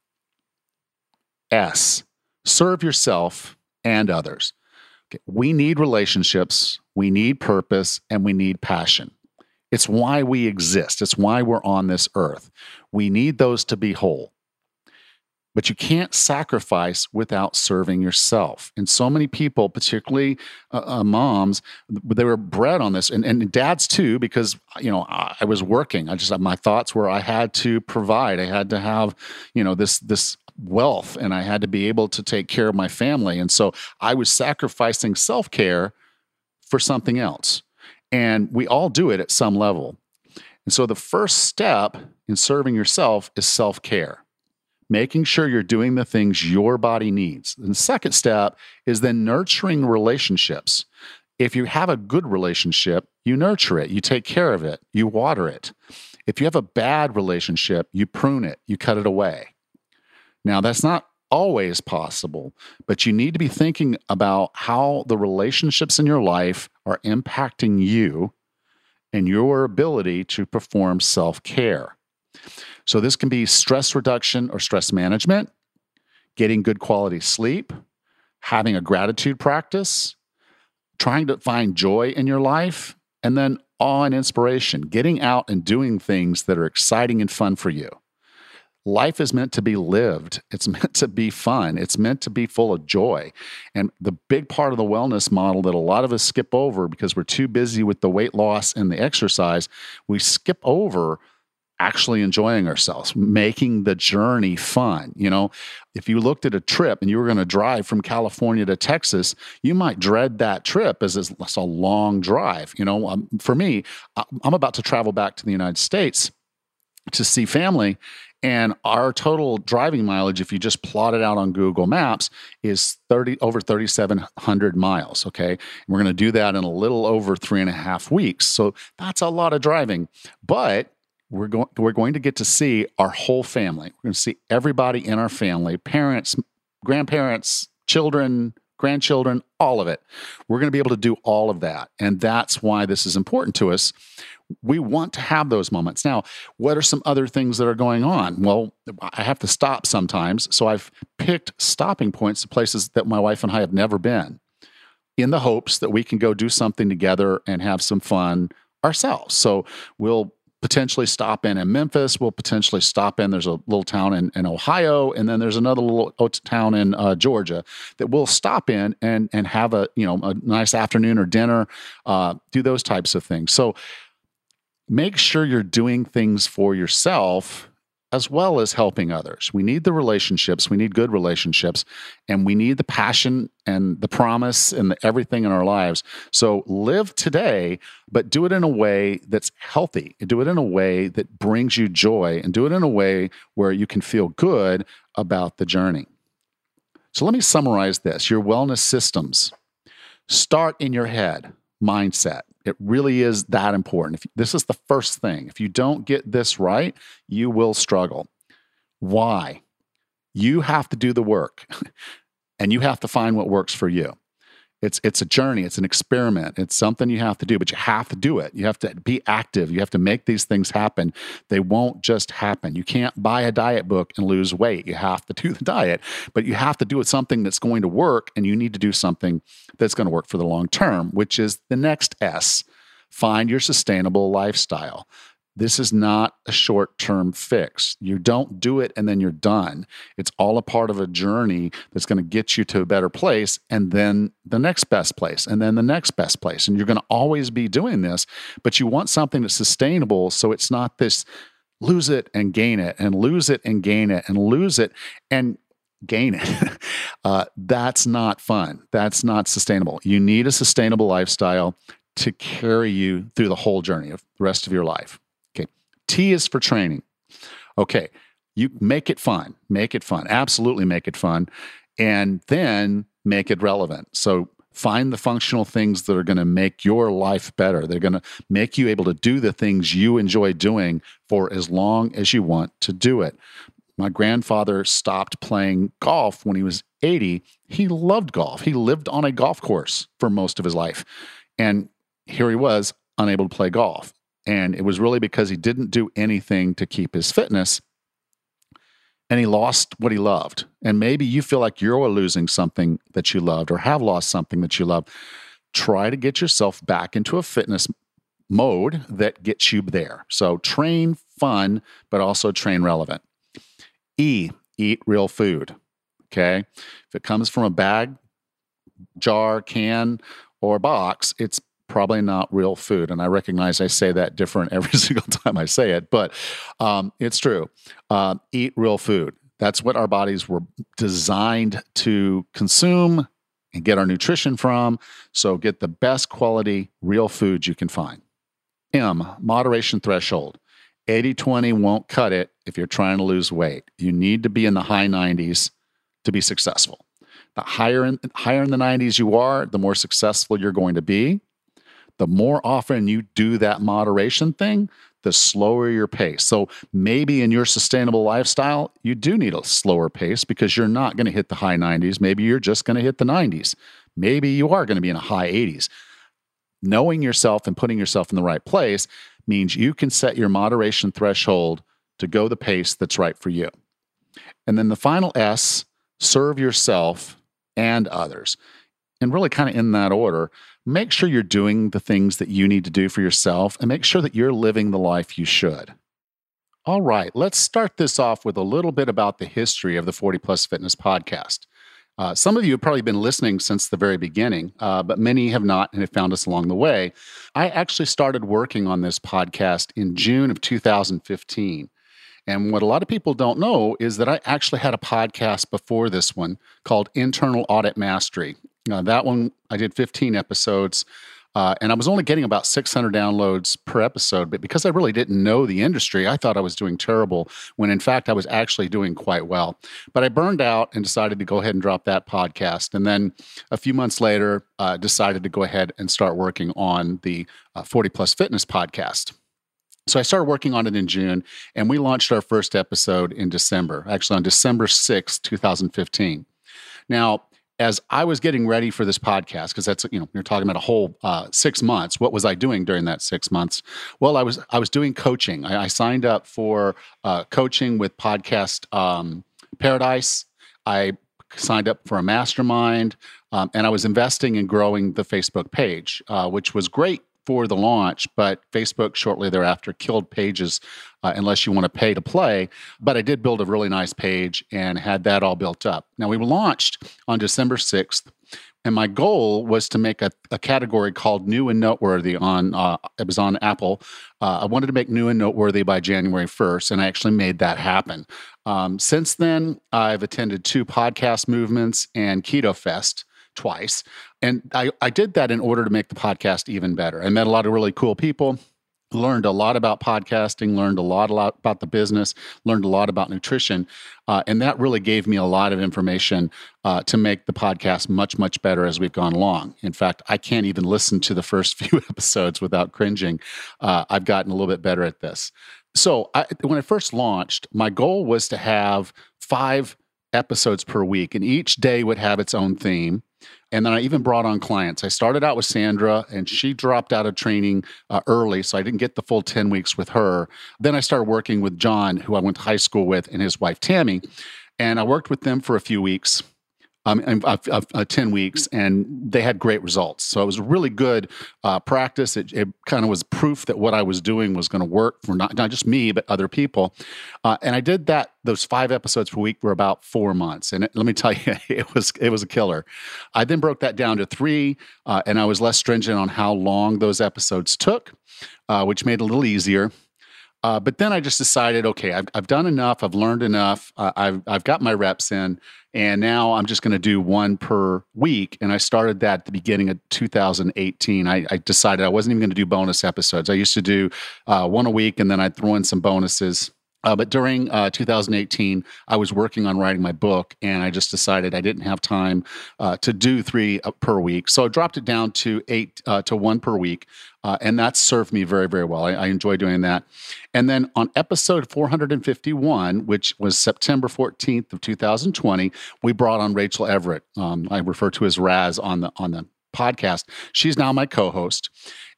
S, serve yourself and others. Okay. We need relationships, we need purpose, and we need passion. It's why we exist, it's why we're on this earth. We need those to be whole. But you can't sacrifice without serving yourself. And so many people, particularly uh, uh, moms, they were bred on this, and, and dads too, because you know I, I was working. I just my thoughts were I had to provide. I had to have you know this this wealth, and I had to be able to take care of my family. And so I was sacrificing self care for something else. And we all do it at some level. And so the first step in serving yourself is self care making sure you're doing the things your body needs. And the second step is then nurturing relationships. If you have a good relationship, you nurture it, you take care of it, you water it. If you have a bad relationship, you prune it, you cut it away. Now, that's not always possible, but you need to be thinking about how the relationships in your life are impacting you and your ability to perform self care. So, this can be stress reduction or stress management, getting good quality sleep, having a gratitude practice, trying to find joy in your life, and then awe and inspiration, getting out and doing things that are exciting and fun for you. Life is meant to be lived. It's *laughs* meant to be fun. It's meant to be full of joy. And the big part of the wellness model that a lot of us skip over because we're too busy with the weight loss and the exercise, we skip over actually enjoying ourselves, making the journey fun. You know, if you looked at a trip and you were going to drive from California to Texas, you might dread that trip as it's a long drive. You know, um, for me, I'm about to travel back to the United States to see family. And our total driving mileage, if you just plot it out on Google Maps, is 30 over 3,700 miles. Okay. And we're going to do that in a little over three and a half weeks. So that's a lot of driving. But we're going we're going to get to see our whole family. We're going to see everybody in our family, parents, grandparents, children, grandchildren, all of it. We're going to be able to do all of that. And that's why this is important to us. We want to have those moments. Now, what are some other things that are going on? Well, I have to stop sometimes. So I've picked stopping points to places that my wife and I have never been in the hopes that we can go do something together and have some fun ourselves. So we'll potentially stop in in Memphis. We'll potentially stop in. There's a little town in, in Ohio, and then there's another little town in uh, Georgia that we'll stop in and and have a you know a nice afternoon or dinner. Uh, do those types of things. So make sure you're doing things for yourself as well as helping others. We need the relationships, we need good relationships, and we need the passion and the promise and the everything in our lives. So live today, but do it in a way that's healthy. Do it in a way that brings you joy and do it in a way where you can feel good about the journey. So let me summarize this your wellness systems start in your head mindset. It really is that important. If, this is the first thing. If you don't get this right, you will struggle. Why? You have to do the work *laughs* and you have to find what works for you. It's it's a journey, it's an experiment. It's something you have to do, but you have to do it. You have to be active. You have to make these things happen. They won't just happen. You can't buy a diet book and lose weight. You have to *laughs* do the diet, but you have to do it something that's going to work and you need to do something that's going to work for the long term, which is the next S. Find your sustainable lifestyle. This is not a short term fix. You don't do it and then you're done. It's all a part of a journey that's going to get you to a better place and then the next best place and then the next best place. And you're going to always be doing this, but you want something that's sustainable so it's not this lose it and gain it and lose it and gain it and lose it and gain it. *laughs* uh, that's not fun. That's not sustainable. You need a sustainable lifestyle to carry you through the whole journey of the rest of your life. T is for training. Okay, you make it fun. Make it fun. Absolutely make it fun. And then make it relevant. So find the functional things that are going to make your life better. They're going to make you able to do the things you enjoy doing for as long as you want to do it. My grandfather stopped playing golf when he was 80. He loved golf. He lived on a golf course for most of his life. And here he was, unable to play golf. And it was really because he didn't do anything to keep his fitness and he lost what he loved. And maybe you feel like you're losing something that you loved or have lost something that you love. Try to get yourself back into a fitness mode that gets you there. So train fun, but also train relevant. E, eat real food. Okay. If it comes from a bag, jar, can, or box, it's probably not real food. And I recognize I say that different *laughs* every single time I say it, but um, it's true. Uh, eat real food. That's what our bodies were designed to consume and get our nutrition from. So get the best quality real food you can find. M, moderation threshold. 80 20 won't cut it if you're trying to lose weight. You need to be in the high 90s to be successful. The higher in, higher in the 90s you are, the more successful you're going to be the more often you do that moderation thing, the slower your pace. So maybe in your sustainable lifestyle, you do need a slower pace because you're not going to hit the high 90s. Maybe you're just going to hit the 90s. Maybe you are going to be in a high 80s. Knowing yourself and putting yourself in the right place means you can set your moderation threshold to go the pace that's right for you. And then the final S, serve yourself and others. And really, kind of in that order, make sure you're doing the things that you need to do for yourself and make sure that you're living the life you should. All right, let's start this off with a little bit about the history of the 40 Plus Fitness podcast. Uh, some of you have probably been listening since the very beginning, uh, but many have not and have found us along the way. I actually started working on this podcast in June of 2015. And what a lot of people don't know is that I actually had a podcast before this one called Internal Audit Mastery. Uh, that one, I did 15 episodes. Uh, and I was only getting about 600 downloads per episode. But because I really didn't know the industry, I thought I was doing terrible when in fact I was actually doing quite well. But I burned out and decided to go ahead and drop that podcast. And then a few months later, uh, decided to go ahead and start working on the uh, 40 Plus Fitness podcast. So I started working on it in June, and we launched our first episode in December, actually on December 6th, 2015. Now, as I was getting ready for this podcast, because that's you know you're talking about a whole uh, six months. What was I doing during that six months? Well, I was I was doing coaching. I, I signed up for uh, coaching with Podcast um, Paradise. I signed up for a mastermind, um, and I was investing in growing the Facebook page, uh, which was great for the launch, but Facebook shortly thereafter killed pages uh, unless you want to pay to play. But I did build a really nice page and had that all built up. Now, we launched on December 6th. And my goal was to make a, a category called new and noteworthy on uh, it was on Apple. Uh, I wanted to make new and noteworthy by January 1st, and I actually made that happen. Um, since then, I've attended two podcast movements and Keto Fest twice. And I, I did that in order to make the podcast even better. I met a lot of really cool people learned a lot about podcasting learned a lot, a lot about the business learned a lot about nutrition uh, and that really gave me a lot of information uh, to make the podcast much much better as we've gone along in fact i can't even listen to the first *laughs* few episodes without cringing uh, i've gotten a little bit better at this so I, when i first launched my goal was to have five episodes per week and each day would have its own theme and then I even brought on clients. I started out with Sandra, and she dropped out of training uh, early, so I didn't get the full 10 weeks with her. Then I started working with John, who I went to high school with, and his wife, Tammy. And I worked with them for a few weeks um, uh, uh, 10 weeks, and they had great results. So it was really good uh, practice. It, it kind of was proof that what I was doing was going to work for not, not just me, but other people. Uh, and I did that, those five episodes per week were about four months. And it, let me tell you, *laughs* it was, it was a killer. I then broke that down to three, uh, and I was less stringent on how long those episodes took, uh, which made it a little easier. Uh, but then I just decided, okay, I've, I've done enough. I've learned enough. Uh, I've, I've got my reps in. And now I'm just going to do one per week. And I started that at the beginning of 2018. I, I decided I wasn't even going to do bonus episodes. I used to do uh, one a week and then I'd throw in some bonuses. Uh, but during uh, 2018, I was working on writing my book, and I just decided I didn't have time uh, to do three uh, per week. So I dropped it down to eight uh, to one per week, uh, and that served me very, very well. I, I, enjoy doing that. And then on episode 451, which was September 14th of 2020, we brought on Rachel Everett. Um, I refer to as Raz on the on the podcast. She's now my co-host.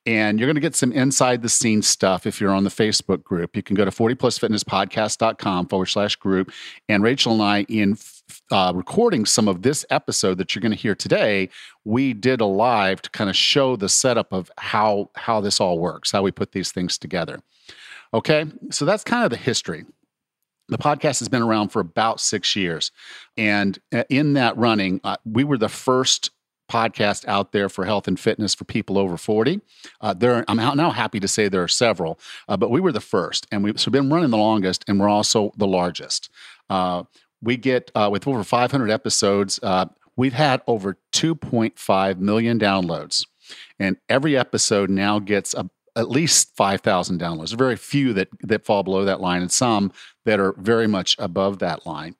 And you're going to get some inside the scenes stuff if you're on the Facebook group. You can go to 40plusfitnesspodcast.com forward slash group. And Rachel and I, in uh, recording some of this episode that you're going to hear today, we did a live to kind of show the setup of how how this all works, how we put these things together. Okay, so that's kind of the history. The podcast has been around for about six years, and uh, in that running, uh, we were the first podcast out there for health and fitness for people over 40. Uh, there, I'm now happy to say there are several, uh, but we were the first, and we've so been running the longest, and we're also the largest. Uh, we get uh, with over 500 episodes, uh, we've had over 2.5 million downloads, and every episode now gets a, at least 5,000 downloads. Very few that that fall below that line, and some that are very much above that line.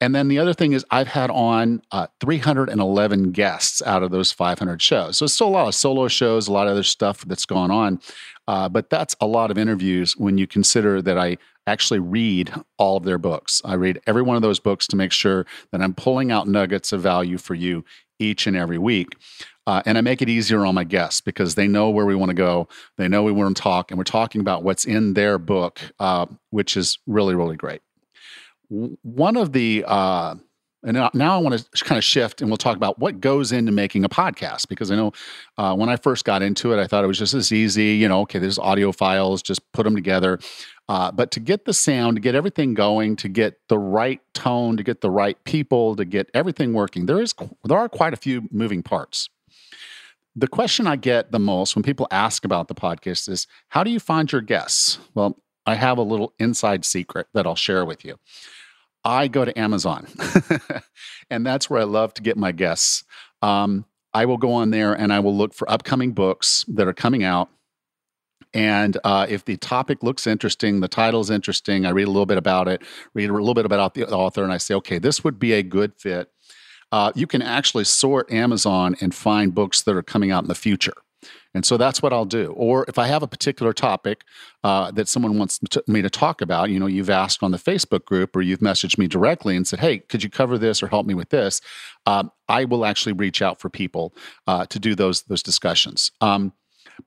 And then the other thing is, I've had on uh, 311 guests out of those 500 shows. So it's still a lot of solo shows, a lot of other stuff that's gone on. Uh, but that's a lot of interviews when you consider that I actually read all of their books. I read every one of those books to make sure that I'm pulling out nuggets of value for you each and every week. Uh, and I make it easier on my guests because they know where we want to go. They know we want to talk, and we're talking about what's in their book, uh, which is really, really great one of the uh, and now I want to kind of shift and we'll talk about what goes into making a podcast because I know uh, when I first got into it, I thought it was just as easy, you know, okay, there's audio files, just put them together. Uh, but to get the sound, to get everything going, to get the right tone, to get the right people, to get everything working, there is there are quite a few moving parts. The question I get the most when people ask about the podcast is, how do you find your guests? Well, I have a little inside secret that I'll share with you. I go to Amazon, *laughs* and that's where I love to get my guests. Um, I will go on there and I will look for upcoming books that are coming out. And uh, if the topic looks interesting, the title is interesting, I read a little bit about it, read a little bit about the author, and I say, okay, this would be a good fit. Uh, you can actually sort Amazon and find books that are coming out in the future. And so that's what I'll do. Or if I have a particular topic uh, that someone wants to, me to talk about, you know, you've asked on the Facebook group or you've messaged me directly and said, hey, could you cover this or help me with this? Um, I will actually reach out for people uh, to do those, those discussions. Um,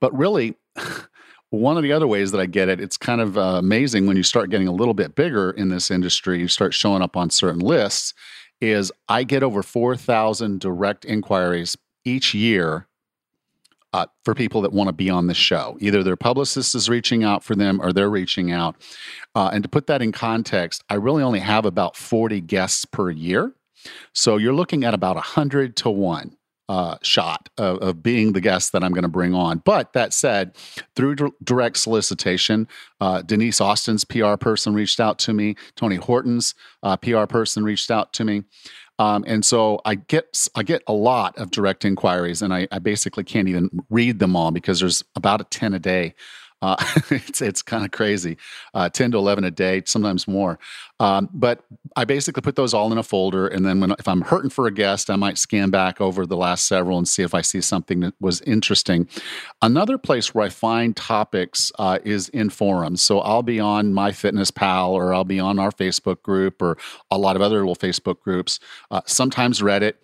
but really, *laughs* one of the other ways that I get it, it's kind of uh, amazing when you start getting a little bit bigger in this industry, you start showing up on certain lists, is I get over 4,000 direct inquiries each year uh, for people that want to be on the show. Either their publicist is reaching out for them or they're reaching out. Uh, and to put that in context, I really only have about 40 guests per year. So you're looking at about 100 to 1 uh, shot of, of, being the guest that I'm going to bring on. But that said, through d- direct solicitation, uh, Denise Austin's PR person reached out to me. Tony Horton's uh, PR person reached out to me. Um, and so I get I get a lot of direct inquiries, and I, I basically can't even read them all because there's about a ten a day uh, *laughs* it's it's kind of crazy, uh, ten to eleven a day, sometimes more. Um, but I basically put those all in a folder, and then when if I'm hurting for a guest, I might scan back over the last several and see if I see something that was interesting. Another place where I find topics uh, is in forums. So I'll be on MyFitnessPal, or I'll be on our Facebook group, or a lot of other little Facebook groups. Uh, sometimes Reddit.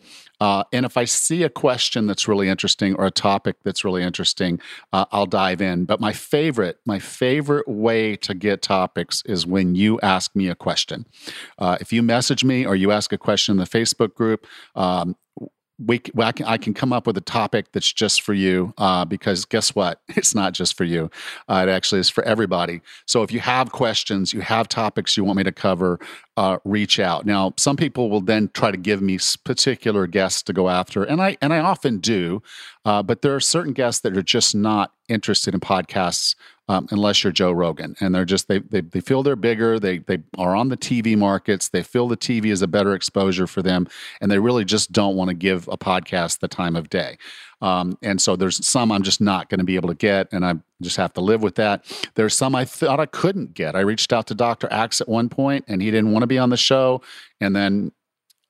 Uh, and if I see a question that's really interesting or a topic that's really interesting, uh, I'll dive in. But my favorite, my favorite way to get topics is when you ask me a question. Uh, if you message me or you ask a question in the Facebook group, um, we, I, can, I can come up with a topic that's just for you uh, because guess what? *laughs* It's not just for you. Uh, it actually is for everybody. So if you have questions, you have topics you want me to cover, uh, reach out. Now, some people will then try to give me particular guests to go after, and I and I often do. Uh, but there are certain guests that are just not interested in podcasts um, unless you're Joe Rogan, and they're just they, they they feel they're bigger. They they are on the TV markets. They feel the TV is a better exposure for them, and they really just don't want to give a podcast the time of day. Um, and so there's some I'm just not going to be able to get, and I just have to live with that. There's some I thought I couldn't get. I reached out to Dr. Axe at one point, and he didn't want to be on the show, and then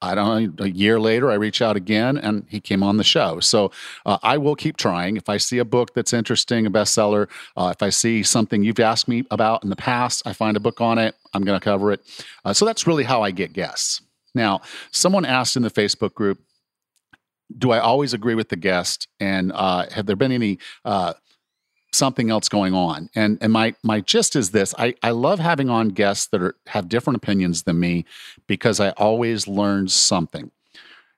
I don't a year later, I reach out again and he came on the show. So uh, I will keep trying. If I see a book that's interesting, a bestseller, uh, if I see something you've asked me about in the past, I find a book on it, I'm going to cover it. Uh, so that's really how I get guests. Now, someone asked in the Facebook group, do I always agree with the guest? And uh, have there been any uh, something else going on. And and my my gist is this: I I love having on guests that are have different opinions than me because I always learn something.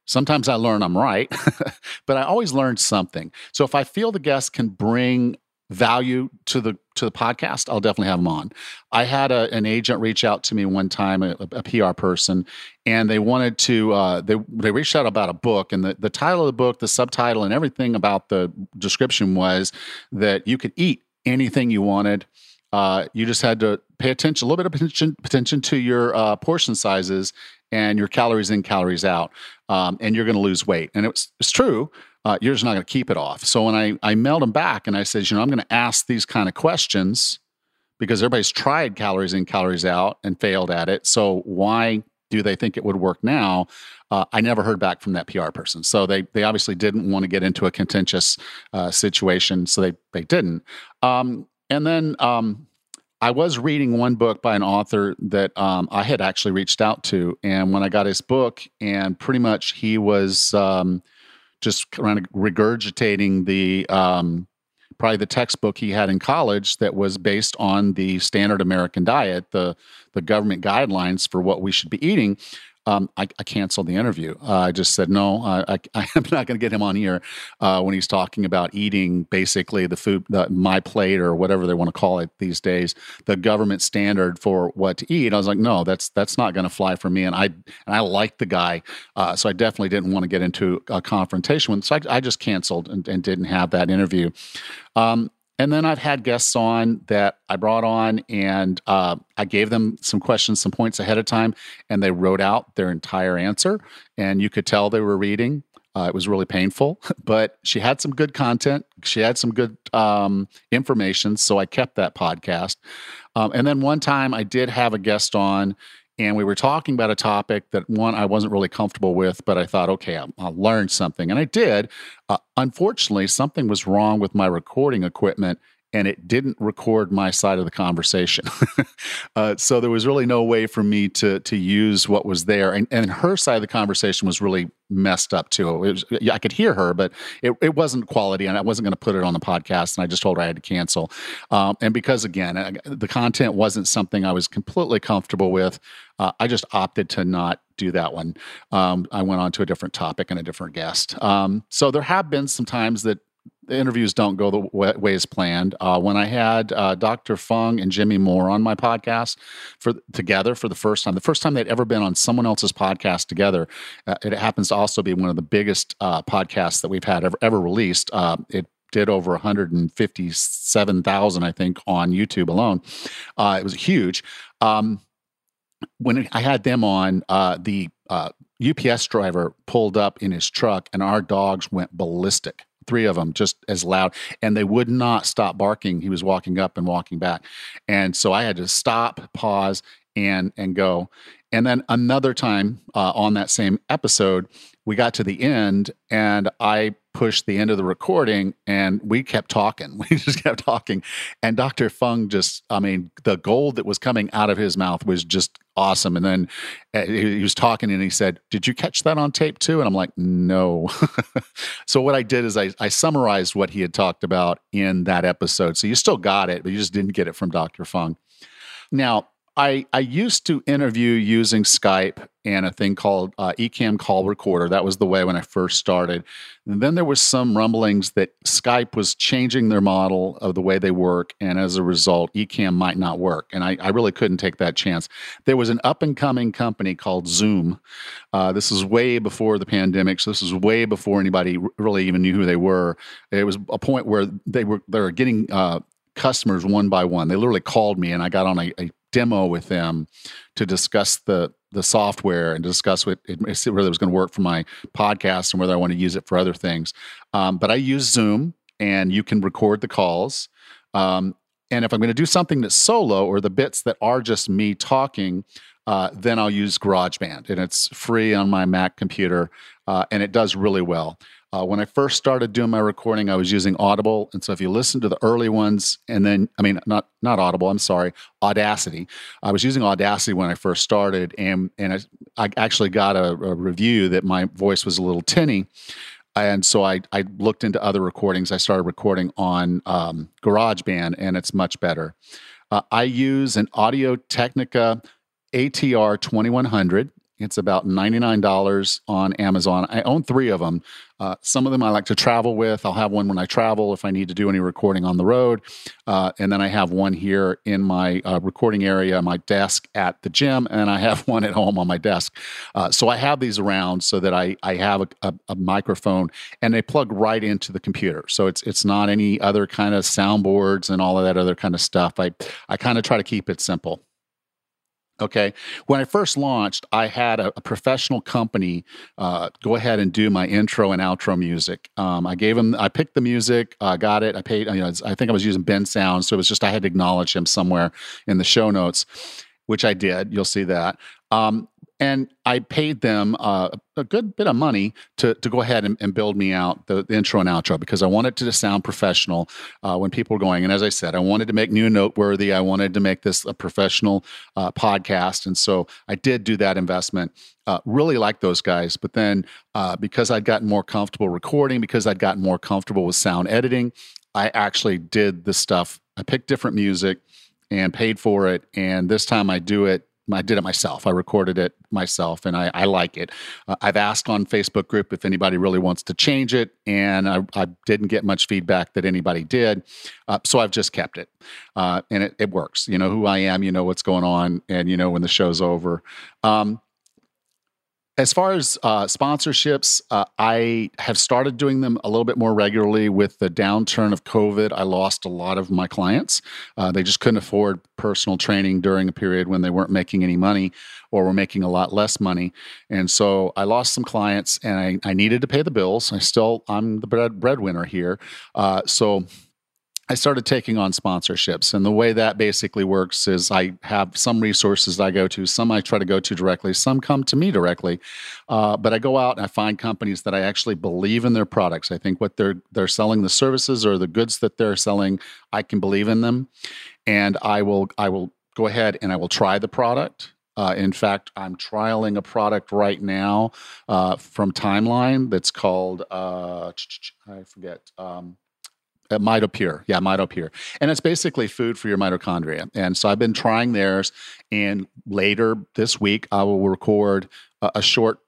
Sometimes I learn I'm right, *laughs* but I always learn something. So if I feel the guest can bring value to the to the podcast, I'll definitely have them on. I had a, an agent reach out to me one time, a, a PR person, and they wanted to uh, they they reached out about a book, and the, the title of the book, the subtitle, and everything about the description was that you could eat anything you wanted. Uh, you just had to pay attention, a little bit of attention, attention to your uh, portion sizes and your calories in, calories out, um, and you're going to lose weight. And it's, it's true uh, you're just not going to keep it off. So when I, I mailed them back and I said, you know, I'm going to ask these kind of questions because everybody's tried calories in, calories out and failed at it. So why do they think it would work now? Uh, I never heard back from that PR person. So they they obviously didn't want to get into a contentious uh, situation. So they they didn't. Um, and then um, I was reading one book by an author that um, I had actually reached out to, and when I got his book, and pretty much he was um, just kind of regurgitating the um, probably the textbook he had in college that was based on the standard American diet, the the government guidelines for what we should be eating um, I, I, canceled the interview. Uh, I just said, no, I, I, *laughs* am not going to get him on here uh, when he's talking about eating basically the food, the, my plate or whatever they want to call it these days, the government standard for what to eat. I was like, no, that's that's not going to fly for me. And I and I like the guy, uh, so I definitely didn't want to get into a confrontation with. So I, I just canceled and, and, didn't have that interview. Um, and then I've had guests on that I brought on, and uh, I gave them some questions, some points ahead of time, and they wrote out their entire answer. And you could tell they were reading. Uh, it was really painful, *laughs* but she had some good content. She had some good um, information. So I kept that podcast. Um, and then one time I did have a guest on and we were talking about a topic that one I wasn't really comfortable with, but I thought, okay, I'll, I'll learn something, and I did. Uh, unfortunately, something was wrong with my recording equipment, and it didn't record my side of the conversation. *laughs* uh, so there was really no way for me to to use what was there. And, and her side of the conversation was really messed up too. Was, I could hear her, but it, it wasn't quality, and I wasn't going to put it on the podcast. And I just told her I had to cancel. Um, and because again, I, the content wasn't something I was completely comfortable with, uh, I just opted to not do that one. Um, I went on to a different topic and a different guest. Um, so there have been some times that the interviews don't go the way, way as planned. Uh, when I had uh, Dr. Fung and Jimmy Moore on my podcast for together for the first time, the first time they'd ever been on someone else's podcast together, uh, it happens to also be one of the biggest uh, podcasts that we've had ever, ever released. Uh, it did over 157,000, I think, on YouTube alone. Uh, it was huge. Um, when I had them on, the UPS driver pulled up in his truck, and our dogs went ballistic. Three of them just as loud, and they would not stop barking. He was walking up and walking back, and so I had to stop, pause, and and go. And then another time uh, on that same episode, we got to the end, and I pushed the end of the recording and we kept talking. *laughs* We just kept talking. And Dr. Fung just, I mean, the gold that was coming out of his mouth was just awesome. And then uh, he was talking and he said, Did you catch that on tape too? And I'm like, No. *laughs* so what I did is I, I summarized what he had talked about in that episode. So you still got it, but you just didn't get it from Dr. Fung. Now, I, I used to interview using Skype and a thing called uh, Ecamm Call Recorder. That was the way when I first started. And then there was some rumblings that Skype was changing their model of the way they work, and as a result, Ecamm might not work. And I, I really couldn't take that chance. There was an up and coming company called Zoom. Uh, this is way before the pandemic, so this is way before anybody really even knew who they were. It was a point where they were they were getting uh, customers one by one. They literally called me, and I got on a, a demo with them to discuss the the software and discuss what it, whether it was going to work for my podcast and whether I want to use it for other things. Um, but I use Zoom, and you can record the calls. Um, and if I'm going to do something that's solo or the bits that are just me talking, uh, then I'll use GarageBand, and it's free on my Mac computer, uh, and it does really well. Uh, when I first started doing my recording, I was using Audible, and so if you listen to the early ones, and then I mean not not Audible, I'm sorry, Audacity. I was using Audacity when I first started, and and I, I actually got a, a review that my voice was a little tinny, and so I I looked into other recordings. I started recording on um, GarageBand, and it's much better. Uh, I use an Audio Technica ATR 2100 it's about $99 on Amazon. I own three of them. Uh, some of them I like to travel with. I'll have one when I travel if I need to do any recording on the road. Uh, and then I have one here in my uh, recording area, my desk at the gym, and I have *laughs* one at home on my desk. Uh, so I have these around so that I, I have a, a, a, microphone and they plug right into the computer. So it's it's not any other kind of soundboards and all of that other kind of stuff. I, I kind of try to keep it simple. Okay. When I first launched, I had a, a professional company uh, go ahead and do my intro and outro music. Um, I gave him, I picked the music, uh, got it. I paid, you know, I think I was using Bensound. So it was just, I had to acknowledge him somewhere in the show notes, which I did. You'll see that. Um, and I paid them uh, a good bit of money to to go ahead and, and build me out the, the, intro and outro because I wanted it to sound professional uh, when people were going. And as I said, I wanted to make new noteworthy. I wanted to make this a professional uh, podcast, and so I did do that investment. Uh, really like those guys, but then uh, because I'd gotten more comfortable recording, because I'd gotten more comfortable with sound editing, I actually did the stuff. I picked different music and paid for it, and this time I do it I did it myself. I recorded it myself, and I, I like it. Uh, I've asked on Facebook group if anybody really wants to change it, and I, I didn't get much feedback that anybody did. Uh, so I've just kept it, uh, and it, it, works. You know who I am. You know what's going on, and you know when the show's over. Um, as far as uh, sponsorships, uh, I have started doing them a little bit more regularly. With the downturn of COVID, I lost a lot of my clients. Uh, they just couldn't afford personal training during a period when they weren't making any money or were making a lot less money. And so I lost some clients and I, I needed to pay the bills. I still, I'm the bread, breadwinner here. Uh, so I started taking on sponsorships. And the way that basically works is I have some resources that I go to, some I try to go to directly, some come to me directly. Uh, but I go out and I find companies that I actually believe in their products. I think what they're they're selling, the services or the goods that they're selling, I can believe in them. And I will I will go ahead and I will try the product. Uh, in fact, I'm trialing a product right now uh, from Timeline that's called uh, I forget. Um, uh, MitoPure. Yeah, MitoPure. And it's basically food for your mitochondria. And so I've been trying theirs. And later this week, I will record a, a short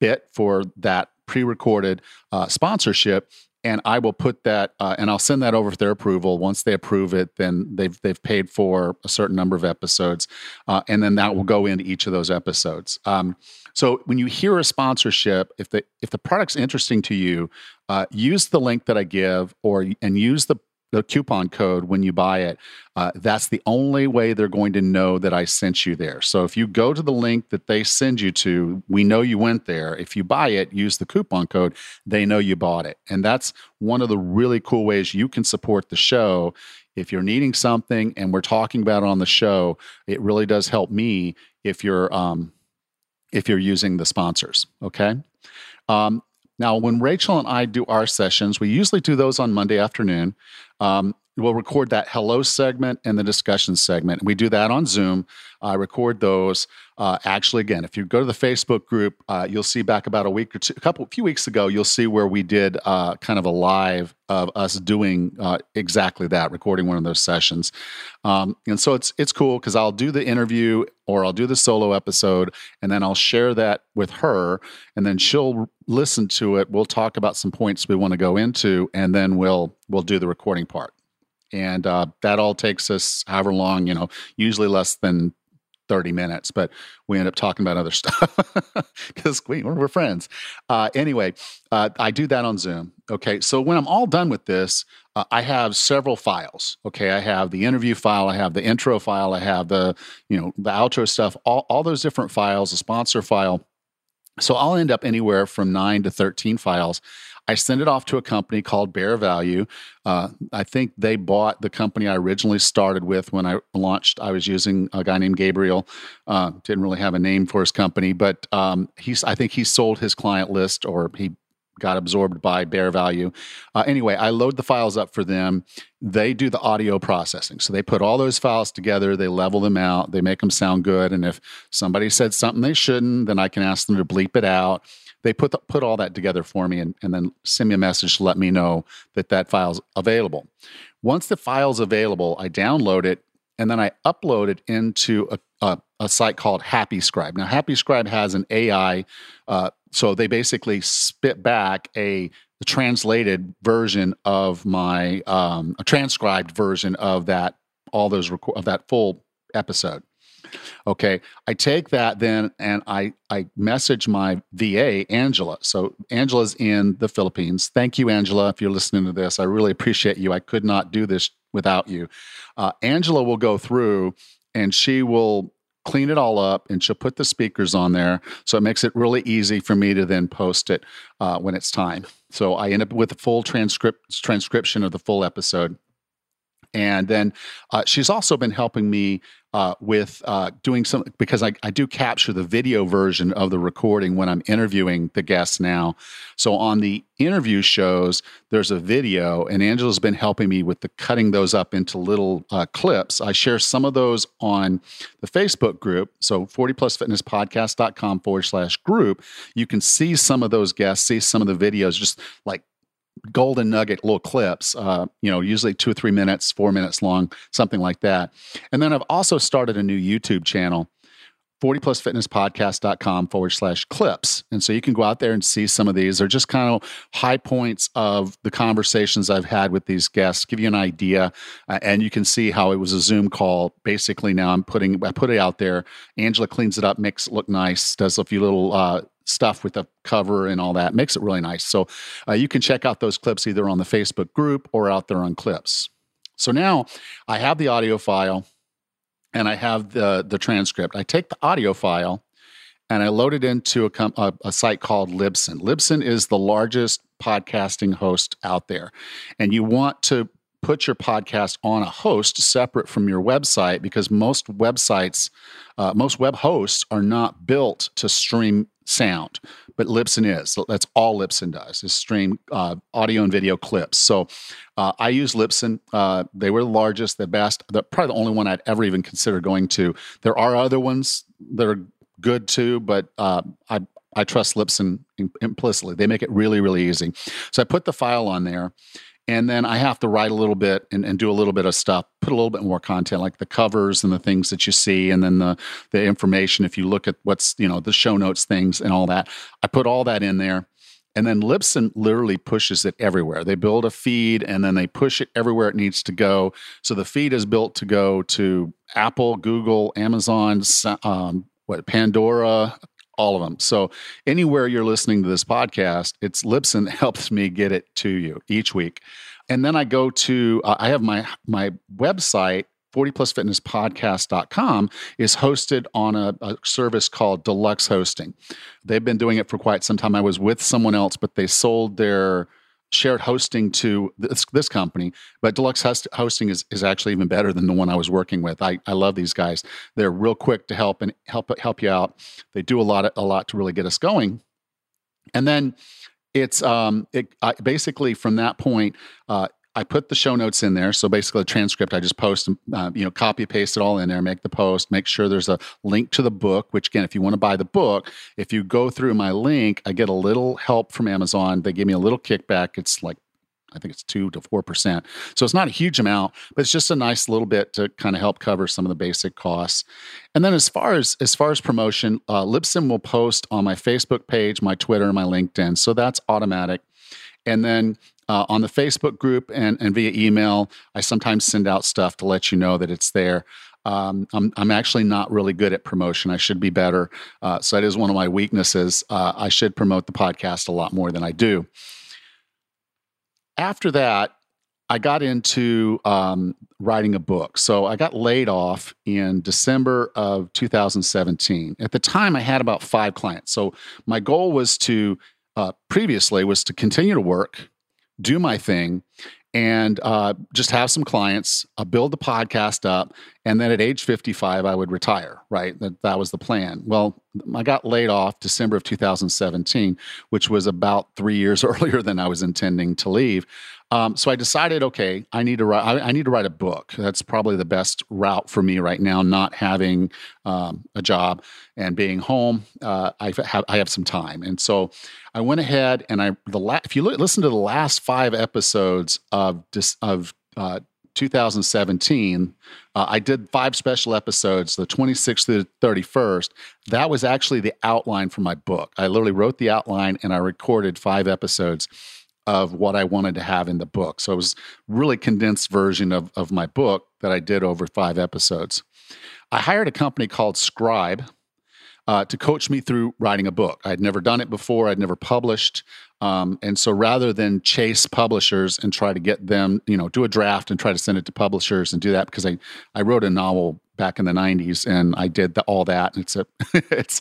bit for that pre recorded uh, sponsorship. and I will put that, uh, and I'll send that over for their approval. Once they approve it, then they've they've paid for a certain number of episodes, uh, and then that will go into each of those episodes. Um, so when you hear a sponsorship, if the if the product's interesting to you, uh, use the link that I give, or and use the the coupon code when you buy it. Uh, that's the only way they're going to know that I sent you there. So if you go to the link that they send you to, we know you went there. If you buy it, use the coupon code, they know you bought it. And that's one of the really cool ways you can support the show. If you're needing something and we're talking about it on the show, it really does help me if you're um, if you're using the sponsors. Okay. Um, now, when Rachel and I do our sessions, we usually do those on Monday afternoon. Um, we'll record that hello segment and the discussion segment. We do that on Zoom. I record those. Uh, actually, again, if you go to the Facebook group, uh, you'll see back about a week or two, a couple, a few weeks ago, you'll see where we did uh, kind of a live of us doing uh, exactly that, recording one of those sessions. Um, and so it's it's cool because I'll do the interview or I'll do the solo episode, and then I'll share that with her, and then she'll listen to it. We'll talk about some points we want to go into, and then we'll we'll do the recording part and uh, that all takes us however long you know usually less than 30 minutes, but we end up talking about other *laughs* stuff because we, we're, friends. Uh, anyway, uh, I do that on Zoom. Okay. So when I'm all done with this, uh, I have several files. Okay. I have the interview file, I have the intro file, I have the, you know, the outro stuff, all, all those different files, the sponsor file. So I'll end up anywhere from nine to 13 files. I send it off to a company called Bear Value. Uh, I think they bought the company I originally started with when I launched. I was using a guy named Gabriel. Uh, didn't really have a name for his company, but um, he's. I think he sold his client list or he got absorbed by Bear Value. Uh, anyway, I load the files up for them. They do the audio processing. So they put all those files together, they level them out, they make them sound good. And if somebody said something they shouldn't, then I can ask them to bleep it out they put the, put all that together for me and, and then send me a message to let me know that that file's available. Once the file's available, I download it and then I upload it into a, a, a site called Happy Scribe. Now, Happy Scribe has an AI, uh, so they basically spit back a translated version of my um, a transcribed version of that all those of that full episode. Okay. I take that then and I, I message my VA, Angela. So Angela's in the Philippines. Thank you, Angela, if you're listening to this. I really appreciate you. I could not do this without you. Uh, Angela will go through and she will clean it all up and she'll put the speakers on there. So it makes it really easy for me to then post it uh, when it's time. So I end up with a full transcript transcription of the full episode. And then uh, she's also been helping me uh, with uh, doing some because I, I do capture the video version of the recording when I'm interviewing the guests now. So on the interview shows, there's a video, and Angela's been helping me with the cutting those up into little uh, clips. I share some of those on the Facebook group. So 40plusfitnesspodcast.com forward slash group. You can see some of those guests, see some of the videos, just like golden nugget little clips, uh, you know, usually two or three minutes, four minutes long, something like that. And then I've also started a new YouTube channel, 40plusfitnesspodcast.com forward slash clips. And so you can go out there and see some of these. They're just kind of high points of the conversations I've had with these guests, give you an idea. Uh, and you can see how it was a Zoom call. Basically, now I'm putting, I put it out there. Angela cleans it up, makes it look nice, does a few little, uh, stuff with the cover and all that makes it really nice. So uh, you can check out those clips either on the Facebook group or out there on Clips. So now I have the audio file and I have the the transcript. I take the audio file and I load it into a, a, a site called Libsyn. Libsyn is the largest podcasting host out there, and you want to put your podcast on a host separate from your website because most websites, uh, most web hosts are not built to stream sound, but Libsyn is. That's all Libsyn does is stream uh, audio and video clips. So uh, I use Libsyn. Uh, they were the largest, the best, the, probably the only one I'd ever even consider going to. There are other ones that are good too, but uh, I I trust Libsyn implicitly. They make it really really easy. So I put the file on there and then I have to write a little bit and, and, do a little bit of stuff, put a little bit more content, like the covers and the things that you see, and then the the information. If you look at what's you know the show notes things and all that, I put all that in there, And then Libsyn literally pushes it everywhere. They build a feed and then they push it everywhere it needs to go. So the feed is built to go to Apple, Google, Amazon, um, what Pandora, all of them. So anywhere you're listening to this podcast, it's Libsyn *laughs* helps me get it to you each week. And then I go to uh, I have my my website 40plusfitnesspodcast.com is hosted on a, a, service called Deluxe Hosting. They've been doing it for quite some time. I was with someone else, but they sold their shared hosting to this, this company. But Deluxe host, Hosting is, is actually even better than the one I was working with. I, I love these guys. They're real quick to help and help help you out. They do a lot of, a lot to really get us going. And then it's um, it, I, basically from that point, uh, I put the show notes in there. So basically, a transcript, I just post, uh, you know, copy paste it all in there, make the post, make sure there's a link to the book. Which again, if you want to buy the book, if you go through my link, I get a little help from Amazon. They give me a little kickback. It's like I think it's two to four percent. So it's not a huge amount, but it's just a nice little bit to kind of help cover some of the basic costs. And then as far as as far as promotion, uh, will post on my Facebook page, my Twitter, my LinkedIn. So that's automatic. And then uh, on the Facebook group and, and via email. I sometimes send out stuff to let you know that it's there. Um, I'm, I'm actually not really good at promotion. I should be better. Uh, so that is one of my weaknesses. Uh, I should promote the podcast a lot more than I do. After that, I got into um, writing a book. So I got laid off in December of 2017. At the time, I had about five clients. So my goal was to uh, previously was to continue to work do my thing and uh, just have some clients, uh, build the podcast up, and then at age 55, I would retire, right? That, that was the plan. Well, I got laid off December of 2017, which was about three years *laughs* earlier than I was intending to leave. Um, so I decided, okay, I need to write. I, need to write a book. That's probably the best route for me right now. Not having um, a job and being home, uh, I have I have some time, and so I went ahead and I the la- if you listen to the last five episodes of of uh, 2017, uh, I did five special episodes, the 26th to the 31st. That was actually the outline for my book. I literally wrote the outline and I recorded five episodes of what I wanted to have in the book. So it was really condensed version of, of my book that I did over five episodes. I hired a company called Scribe uh, to coach me through writing a book. I'd never done it before, I'd never published. Um, and so rather than chase publishers and try to get them, you know, do a draft and try to send it to publishers and do that, because I, I wrote a novel back in the 90s and I did the, all that. And it's a, *laughs* it's,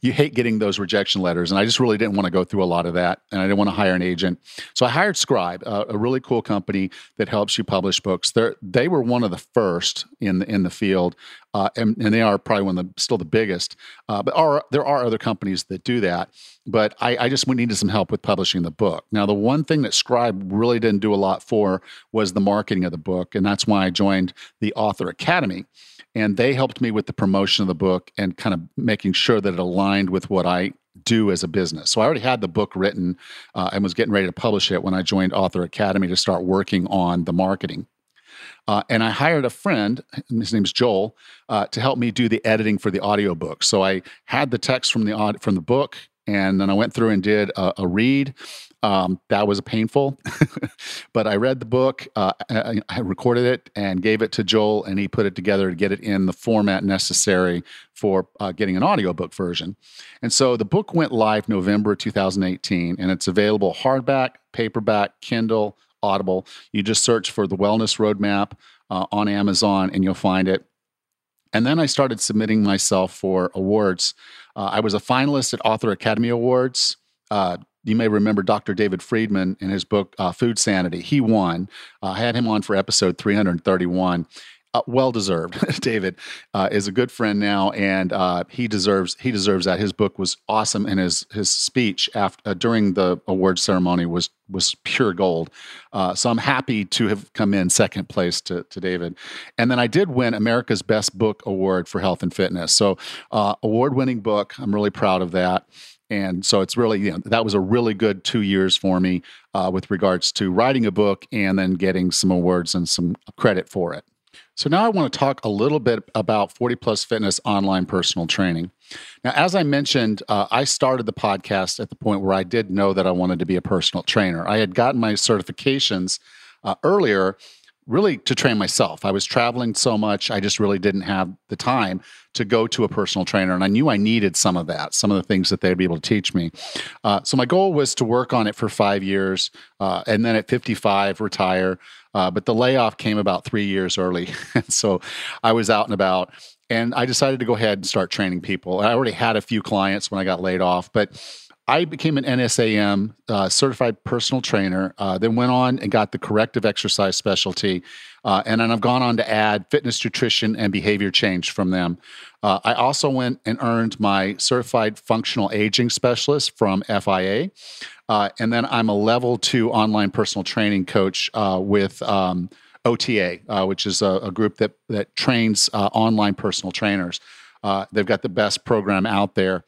you hate getting those rejection letters. And I just really didn't want to go through a lot of that. And I didn't want to hire an agent. So I hired Scribe, a, a really cool company that helps you publish books. They're, they were one of the first in the, in the field. Uh, and, and, they are probably one of the, still the biggest. Uh, but are, there are other companies that do that. But I, I just needed some help with publishing the book. Now, the one thing that Scribe really didn't do a lot for was the marketing of the book. And that's why I joined the Author Academy and they helped me with the promotion of the book and kind of making sure that it aligned with what I do as a business. So I already had the book written uh, and was getting ready to publish it when I joined Author Academy to start working on the marketing. Uh, and I hired a friend, his name's Joel, uh, to help me do the editing for the audiobook. So I had the text from the from the book, and then I went through and did a, a read. Um, that was painful, *laughs* but I read the book, uh, I, I, recorded it, and gave it to Joel, and he put it together to get it in the format necessary for uh, getting an audiobook version. And so the book went live November 2018, and it's available hardback, paperback, Kindle, Audible. You just search for the Wellness Roadmap uh, on Amazon, and you'll find it. And then I started submitting myself for awards. Uh, I was a finalist at Author Academy Awards. Uh, you may remember Dr. David Friedman in his book uh, Food Sanity. He won. Uh, I had him on for episode 331. Uh, well deserved. *laughs* David uh, is a good friend now, and uh, he deserves he deserves that. His book was awesome, and his his speech after uh, during the award ceremony was was pure gold. Uh, so I'm happy to have come in second place to to David, and then I did win America's Best Book Award for Health and Fitness. So uh, award winning book. I'm really proud of that and so it's really you know that was a really good two years for me with regards to writing a book and then getting some awards and some credit for it So now I want to talk a little bit about 40 Plus Fitness online personal training. Now, as I mentioned, uh, I started the podcast at the point where I did know that I wanted to be a personal trainer. I had gotten my certifications uh, earlier, really to train myself. I was traveling so much, I just really didn't have the time to go to a personal trainer. And I knew I needed some of that, some of the things that they'd be able to teach me. Uh, so my goal was to work on it for five years uh, and then at 55, retire. Uh, but the layoff came about three years early. *laughs* and so I was out and about. And I decided to go ahead and start training people. I already had a few clients when I got laid off, but I became an NASM uh, certified personal trainer, uh, then went on and got the corrective exercise specialty. Uh, and then I've gone on to add fitness, nutrition, and behavior change from them. Uh, I also went and earned my certified functional aging specialist from FIA. Uh, and then I'm a level two online personal training coach uh, with um, OTA, which is a, a, group that, that trains online personal trainers. they've got the best program out there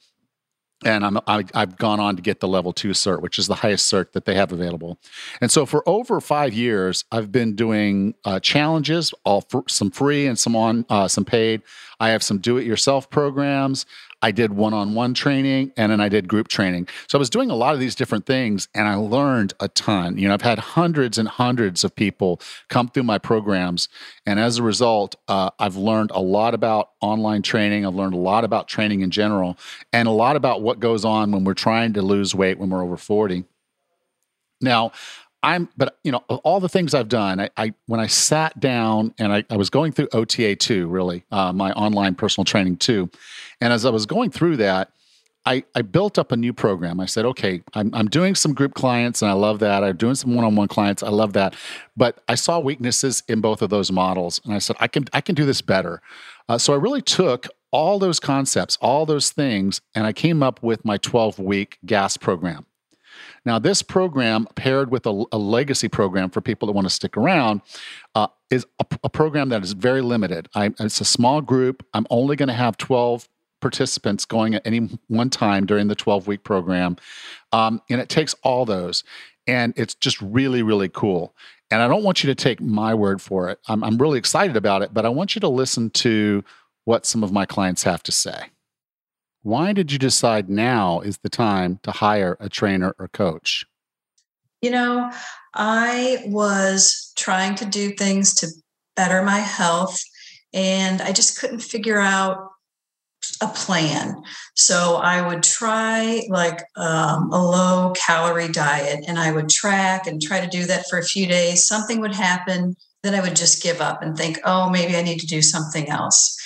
and I'm, I, i have gone on to get the level two cert, which is the highest cert that they have available. And so for over five years, I've been doing uh, challenges, all for, some free and some on uh, some paid. I have some do-it-yourself programs. I did one on one training and then I did group training. So I was doing a lot of these different things and I learned a ton. You know, I've had hundreds and hundreds of people come through my programs. And as a result, uh, I've learned a lot about online training. I've learned a lot about training in general and a lot about what goes on when we're trying to lose weight when we're over 40. Now, I'm, but you know, all the things I've done, I, I when I sat down and I, I was going through OTA too, really, uh, my online personal training too, and as I was going through that, I, I built up a new program. I said, okay, I'm, I'm doing some group clients and I love that. I'm doing some one-on-one clients. I love that. But I saw weaknesses in both of those models. And I said, I can, I can do this better. Uh, so I really took all those concepts, all those things, and I came up with my 12 week GAS program. Now, this program, paired with a, a legacy program for people that want to stick around, uh, is a, a, program that is very limited. I, it's a small group. I'm only going to have 12 participants going at any one time during the 12 week program. Um, and it takes all those. And it's just really, really cool. And I don't want you to take my word for it. I'm, I'm really excited about it, but I want you to listen to what some of my clients have to say. Why did you decide now is the time to hire a trainer or coach? You know, I was trying to do things to better my health, and I just couldn't figure out a plan. So I would try like um, a low calorie diet and I would track and try to do that for a few days. Something would happen, then I would just give up and think, oh, maybe I need to do something else.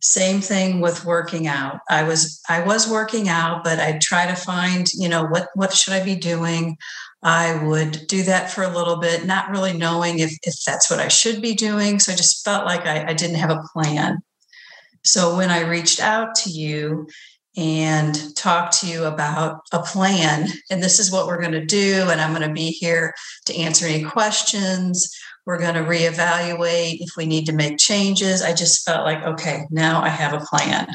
Same thing with working out. I was i was working out but i'd try to find you know what what should i be doing? I would do that for a little bit not really knowing if if that's what i should be doing. So i just felt like i, I didn't have a plan so when i reached out to you and talked to you about a plan and this is what we're going to do and i'm going to be here to answer any questions we're going to reevaluate if we need to make changes. I just felt like, okay, now I have a plan.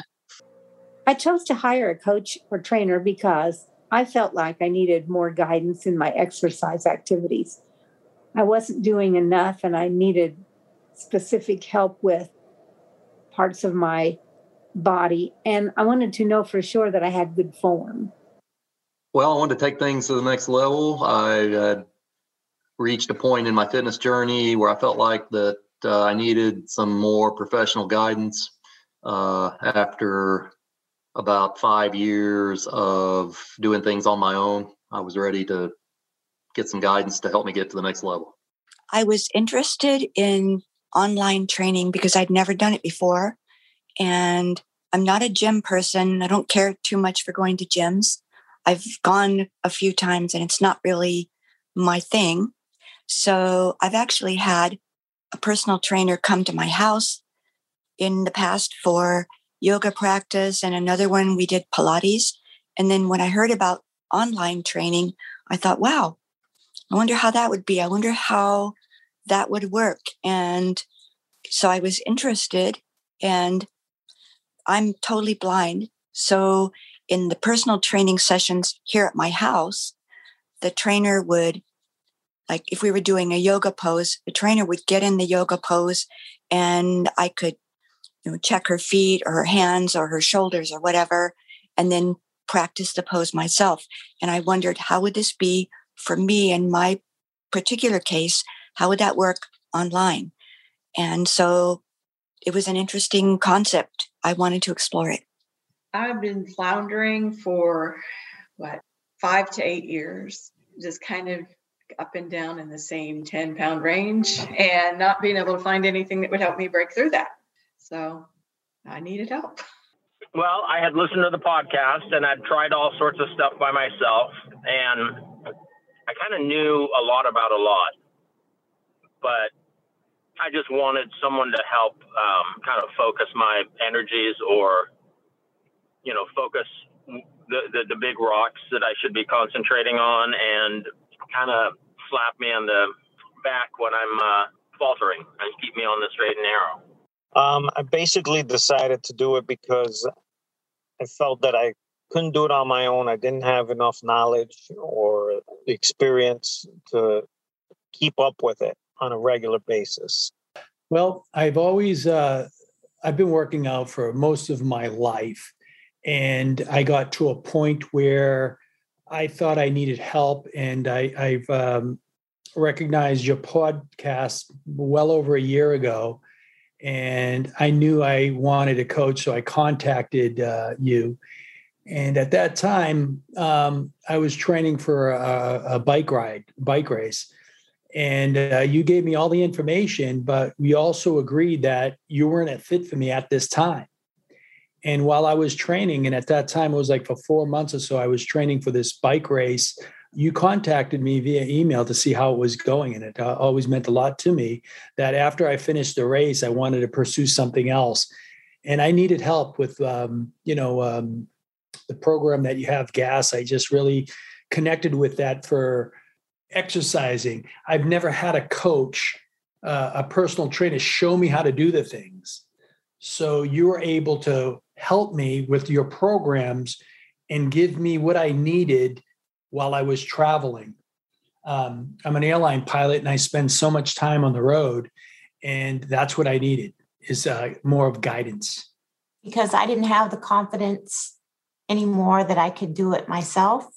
I chose to hire a coach or trainer because I felt like I needed more guidance in my exercise activities. I wasn't doing enough and I needed specific help with parts of my body. And I wanted to know for sure that I had good form. Well, I wanted to take things to the next level. I uh, reached a point in my fitness journey where I felt like that uh, I needed some more professional guidance. Uh, after about five years of doing things on my own, I was ready to get some guidance to help me get to the next level. I was interested in online training because I'd never done it before. And I'm not a gym person. I don't care too much for going to gyms. I've gone a few times and it's not really my thing. So I've actually had a personal trainer come to my house in the past for yoga practice and another one we did Pilates. And then when I heard about online training, I thought, wow, I wonder how that would be. I wonder how that would work. And so I was interested and I'm totally blind. So in the personal training sessions here at my house, the trainer would like if we were doing a yoga pose, the trainer would get in the yoga pose and I could, you know, check her feet or her hands or her shoulders or whatever, and then practice the pose myself. And I wondered, how would this be for me in my particular case? How would that work online? And so it was an interesting concept. I wanted to explore it. I've been floundering for what, five to eight years, just kind of up and down in the same 10 pound range and not being able to find anything that would help me break through that. So I needed help. *laughs* Well, I had listened to the podcast and I'd tried all sorts of stuff by myself, and I kind of knew a lot about a lot, but I just wanted someone to help um, kind of focus my energies or, you know, focus the, the, the big rocks that I should be concentrating on and kind of slap me on the back when I'm uh, faltering and keep me on the straight and narrow. Um, I basically decided to do it because I felt that I couldn't do it on my own. I didn't have enough knowledge or experience to keep up with it on a regular basis. Well, I've always uh, I've been working out for most of my life, and I got to a point where I thought I needed help, and I, I've um, recognized your podcast well over a year ago, and I knew I wanted a coach, so I contacted uh, you. And at that time, um, I was training for a, a, bike ride, bike race, and uh, you gave me all the information. But we also agreed that you weren't a fit for me at this time. And while I was training, and at that time it was like for four months or so, I was training for this bike race you contacted me via email to see how it was going and it uh, always meant a lot to me that after i finished the race i wanted to pursue something else and i needed help with um, you know um, the program that you have gas i just really connected with that for exercising i've never had a coach uh, a personal trainer show me how to do the things so you were able to help me with your programs and give me what i needed while I was traveling. Um, I'm an airline pilot and I spend so much time on the road, and that's what I needed is uh, more of guidance. Because I didn't have the confidence anymore that I could do it myself.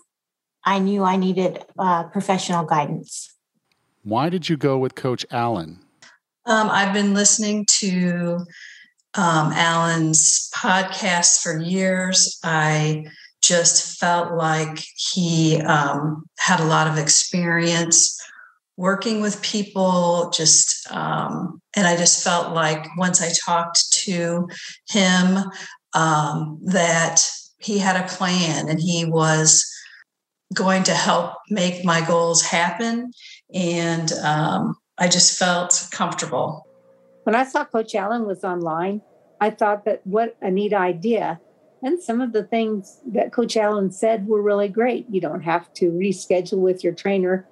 I knew I needed uh, professional guidance. Why did you go with Coach Allan? Um, I've been listening to um, Allan's podcast for years. I just felt like he um, had a lot of experience working with people just um, and i just felt like once i talked to him um, that he had a plan and he was going to help make my goals happen and um, i just felt comfortable when i saw coach allan was online i thought that what a neat idea and some of the things that Coach Allan said were really great. You don't have to reschedule with your trainer,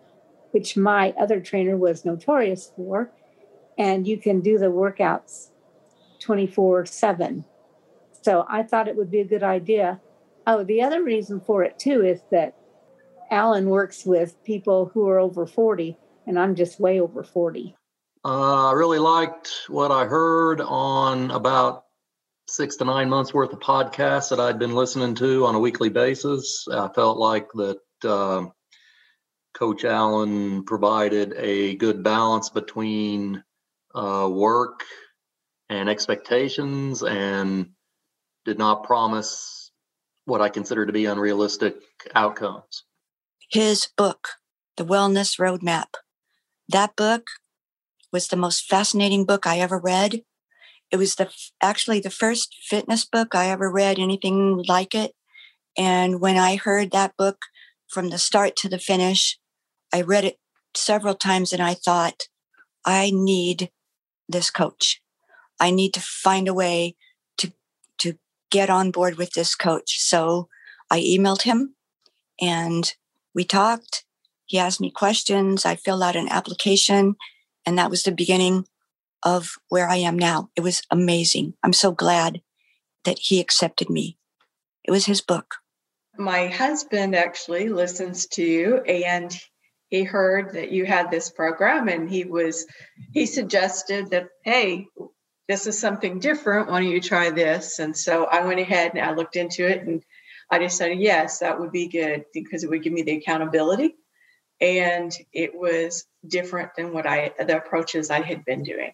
which my other trainer was notorious for. And you can do the workouts 24 7. So I thought it would be a good idea. Oh, the other reason for it too is that Allan works with people who are over 40, and I'm just way over 40. Uh, I really liked what I heard on about six to nine months worth of podcasts that I'd been listening to on a weekly basis. I felt like that uh, Coach Allan provided a good balance between uh, work and expectations and did not promise what I consider to be unrealistic outcomes. His book, The Wellness Roadmap, that book was the most fascinating book I ever read it was the actually the first fitness book I ever read, anything like it. And when I heard that book from the start to the finish, I read it several times and I thought, I need this coach. I need to find a way to to get on board with this coach. So I emailed him and we talked. He asked me questions. I filled out an application, and that was the beginning of where I am now. It was amazing. I'm so glad that he accepted me. It was his book. My husband actually listens to you and he heard that you had this program and he was he suggested that hey this is something different why don't you try this and so i went ahead and i looked into it and i decided yes that would be good because it would give me the accountability and it was different than what i the approaches i had been doing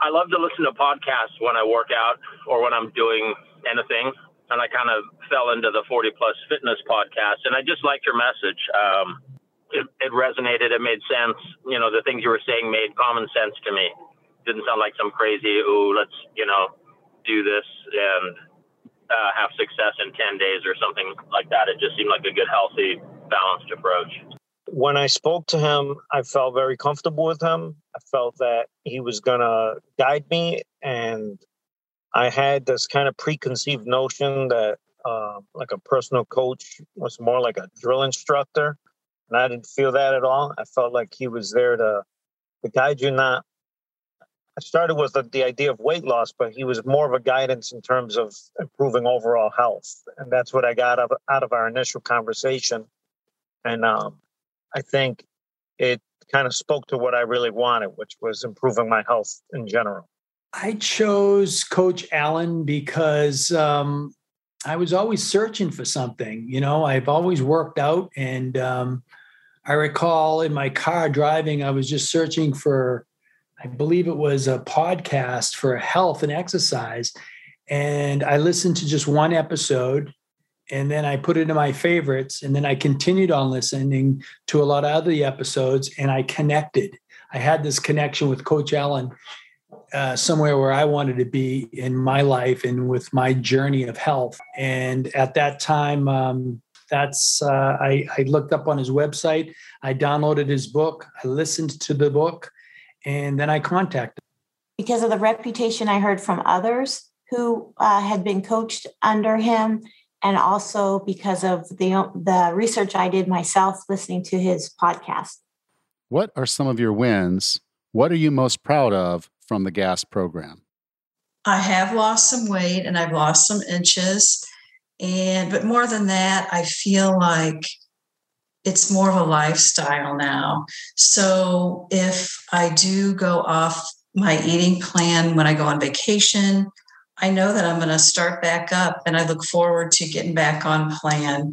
i love to listen to podcasts when i work out or when i'm doing anything and i kind of fell into the 40 plus fitness podcast and i just liked your message um, it, it resonated. It made sense. You know, the things you were saying made common sense to me. Didn't sound like some crazy, oh, let's, you know, do this and uh, have success in 10 days or something like that. It just seemed like a good, healthy, balanced approach. When I spoke to him, I felt very comfortable with him. I felt that he was going to guide me. And I had this kind of preconceived notion that uh, like a personal coach was more like a drill instructor and I didn't feel that at all. I felt like he was there to, to guide you. Not, started with the, the idea of weight loss, but he was more of a guidance in terms of improving overall health, and that's what I got out of, out of our initial conversation. And um, I think it kind of spoke to what I really wanted, which was improving my health in general. I chose Coach Allan because um, I was always searching for something. You know, I've always worked out, and um, I recall in my car driving, I was just searching for, I believe it was a podcast for health and exercise. And I listened to just one episode and then I put it in my favorites. And then I continued on listening to a lot of other episodes and I connected. I had this connection with Coach Allan uh, somewhere where I wanted to be in my life and with my journey of health. And at that time, um, that's uh, I, I looked up on his website. I downloaded his book. I listened to the book, and then I contacted. Because of the reputation I heard from others who uh, had been coached under him, and also because of the the research I did myself listening to his podcast. What are some of your wins? What are you most proud of from the GAS program? I have lost some weight and I've lost some inches. And but more than that, I feel like it's more of a lifestyle now. So if I do go off my eating plan when I go on vacation, I know that I'm going to start back up and I look forward to getting back on plan.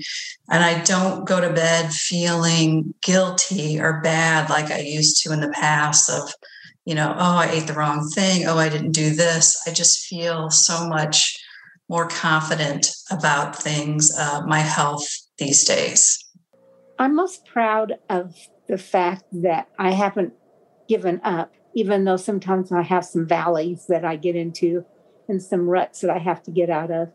And I don't go to bed feeling guilty or bad like I used to in the past of, you know, oh, I ate the wrong thing. Oh, I didn't do this. I just feel so much more confident about things, uh, my health these days. I'm most proud of the fact that I haven't given up, even though sometimes I have some valleys that I get into and some ruts that I have to get out of.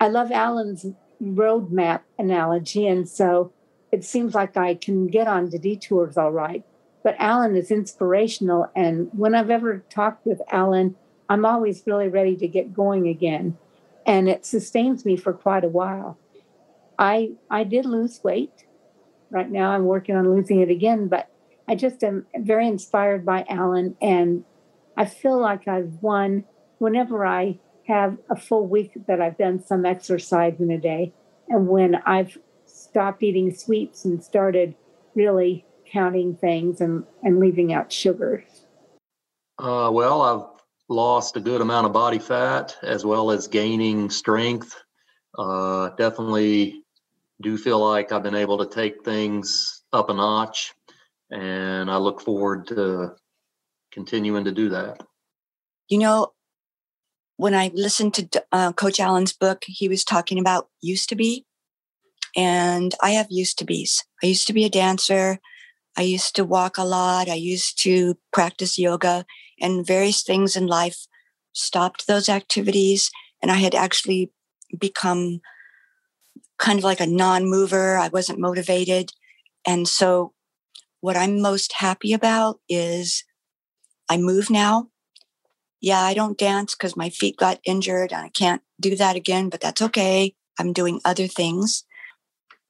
I love Allan's roadmap analogy, and so it seems like I can get on the detours all right. But Allan is inspirational, and when I've ever talked with Allan, I'm always really ready to get going again and it sustains me for quite a while. I I did lose weight. Right now I'm working on losing it again, but I just am very inspired by Allan. and I feel like I've won whenever I have a full week that I've done some exercise in a day and when I've stopped eating sweets and started really counting things and, and leaving out sugars. Uh, well, I've lost a good amount of body fat as well as gaining strength. Uh, definitely do feel like I've been able to take things up a notch, and I look forward to continuing to do that. You know, when I listened to uh, Coach Allan's book, he was talking about used to be. And I have used to be's. I used to be a dancer. I used to walk a lot. I used to practice yoga and various things in life stopped those activities. And I had actually become kind of like a non mover. I wasn't motivated. And so, what I'm most happy about is I move now. Yeah, I don't dance because my feet got injured and I can't do that again, but that's okay. I'm doing other things.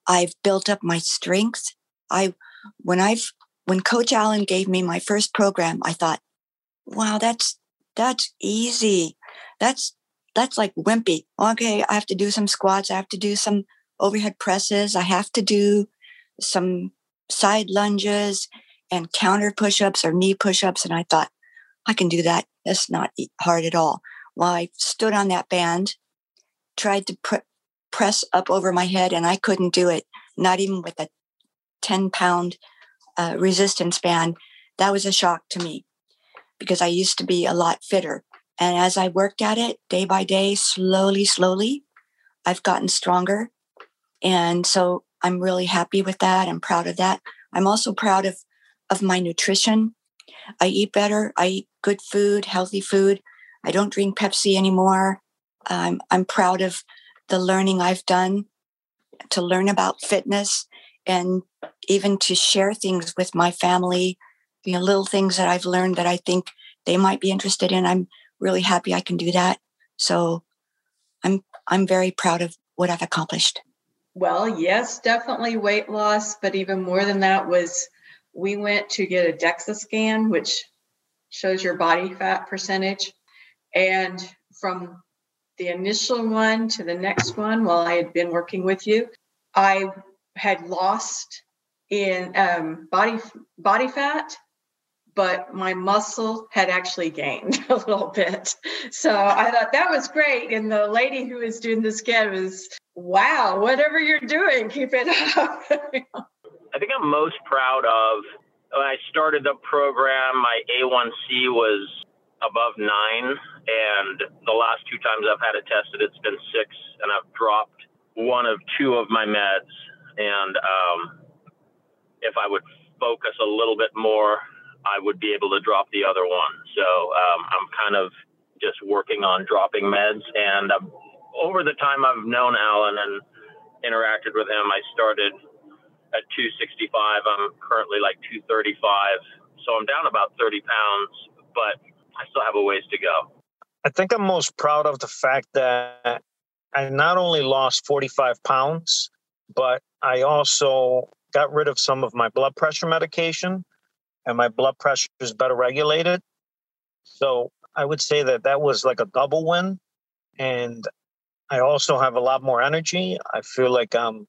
I've built up my strength. I, when I've, when Coach Allan gave me my first program, I thought, wow, that's that's easy. That's that's like wimpy. Okay, I have to do some squats. I have to do some overhead presses. I have to do some side lunges and counter push ups or knee push ups. And I thought, I can do that. That's not hard at all. Well, I stood on that band, tried to pr- press up over my head, and I couldn't do it, not even with a 10 pound uh, resistance band. That was a shock to me because I used to be a lot fitter. And as I worked at it day by day, slowly, slowly, I've gotten stronger. And so I'm really happy with that. I'm proud of that. I'm also proud of, of my nutrition. I eat better. I eat good food, healthy food. I don't drink Pepsi anymore. I'm, I'm proud of the learning I've done to learn about fitness and even to share things with my family, you know, little things that I've learned that I think they might be interested in. I'm really happy I can do that. So I'm I'm very proud of what I've accomplished. Well, yes, definitely weight loss, but even more than that was we went to get a DEXA scan, which shows your body fat percentage. And from the initial one to the next one, while I had been working with you, I had lost in um, body body fat, but my muscle had actually gained *laughs* a little bit. So I thought that was great. And the lady who was doing the scan was, "Wow, whatever you're doing, keep it up." *laughs* I think I'm most proud of when I started the program. My A1C was above nine, and the last two times I've had it tested, it's been six, and I've dropped one of two of my meds and um, if I would focus a little bit more, I would be able to drop the other one. So um, I'm kind of just working on dropping meds. And um, over the time I've known Allan and interacted with him, I started at 265. I'm currently like 235. So I'm down about 30 pounds, but I still have a ways to go. I think I'm most proud of the fact that I not only lost 45 pounds, but I also got rid of some of my blood pressure medication and my blood pressure is better regulated. So I would say that that was like a double win. And I also have a lot more energy. I feel like um,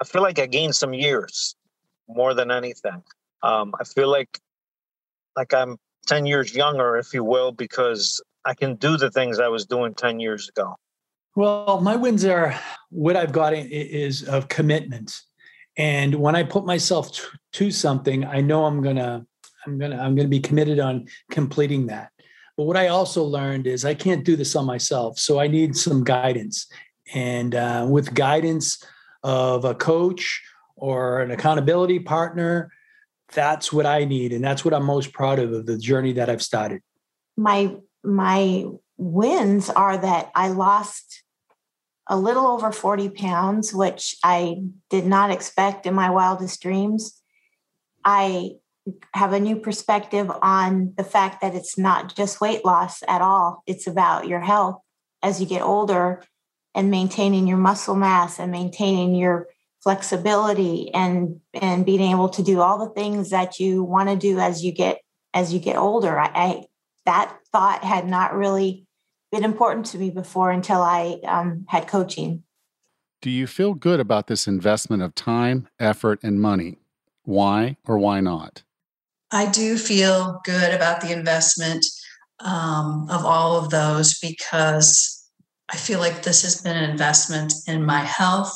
I feel like I gained some years more than anything. Um, I feel like like I'm 10 years younger, if you will, because I can do the things I was doing 10 years ago. Well, my wins are what I've got is of commitment. And when I put myself to, to something, I know I'm gonna, I'm gonna, I'm gonna be committed on completing that. But what I also learned is I can't do this on myself, so I need some guidance. And uh, with guidance of a coach or an accountability partner, that's what I need, and that's what I'm most proud of of the journey that I've started. My my wins are that I lost a little over 40 pounds, which I did not expect in my wildest dreams. I have a new perspective on the fact that it's not just weight loss at all, it's about your health as you get older and maintaining your muscle mass and maintaining your flexibility and and being able to do all the things that you want to do as you get as you get older I, I that thought had not really been important to me before until I um, had coaching. Do you feel good about this investment of time, effort, and money? Why or why not? I do feel good about the investment um, of all of those because I feel like this has been an investment in my health.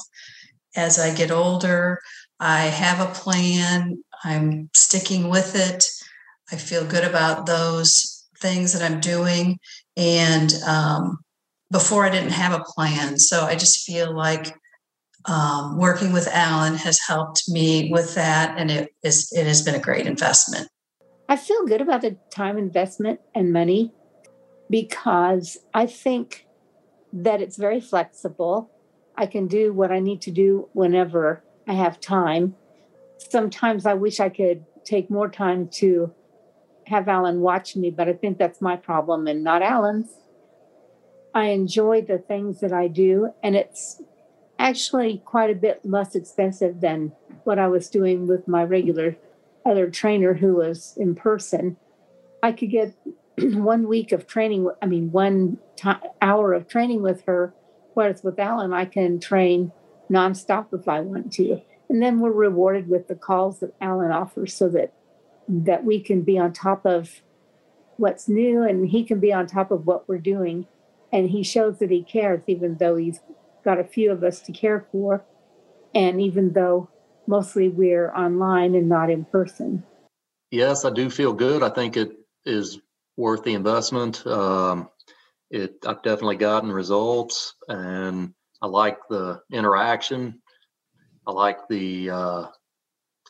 As I get older, I have a plan, I'm sticking with it. I feel good about those things that I'm doing. And um, before I didn't have a plan. So I just feel like um, working with Allan has helped me with that. And it, is, it has been a great investment. I feel good about the time investment and money because I think that it's very flexible. I can do what I need to do whenever I have time. Sometimes I wish I could take more time to have Allan watch me, but I think that's my problem and not Allan's. I enjoy the things that I do, and it's actually quite a bit less expensive than what I was doing with my regular other trainer who was in person. I could get *clears throat* one week of training, I mean, one hour of training with her, whereas with Allan, I can train nonstop if I want to. And then we're rewarded with the calls that Allan offers so that that we can be on top of what's new and he can be on top of what we're doing. And he shows that he cares, even though he's got a few of us to care for. And even though mostly we're online and not in person. Yes, I do feel good. I think it is worth the investment. Um, it I've definitely gotten results, and I like the interaction. I like the uh,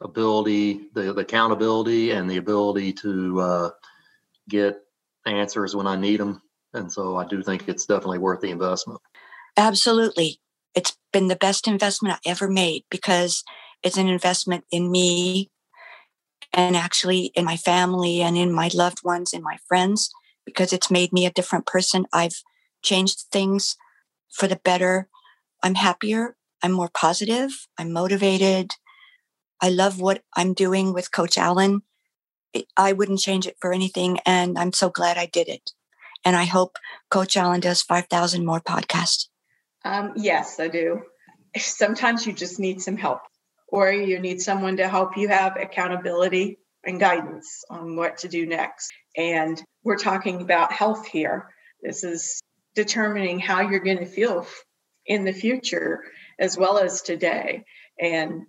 ability, the, the accountability, and the ability to uh, get answers when I need them. And so I do think it's definitely worth the investment. Absolutely. It's been the best investment I ever made because it's an investment in me and actually in my family and in my loved ones and my friends because it's made me a different person. I've changed things for the better. I'm happier. I'm more positive. I'm motivated. I love what I'm doing with Coach Allan. I wouldn't change it for anything. And I'm so glad I did it. And I hope Coach Allan does 5,000 more podcasts. Um, yes, I do. Sometimes you just need some help, or you need someone to help you have accountability and guidance on what to do next. And we're talking about health here. This is determining how you're going to feel in the future as well as today. And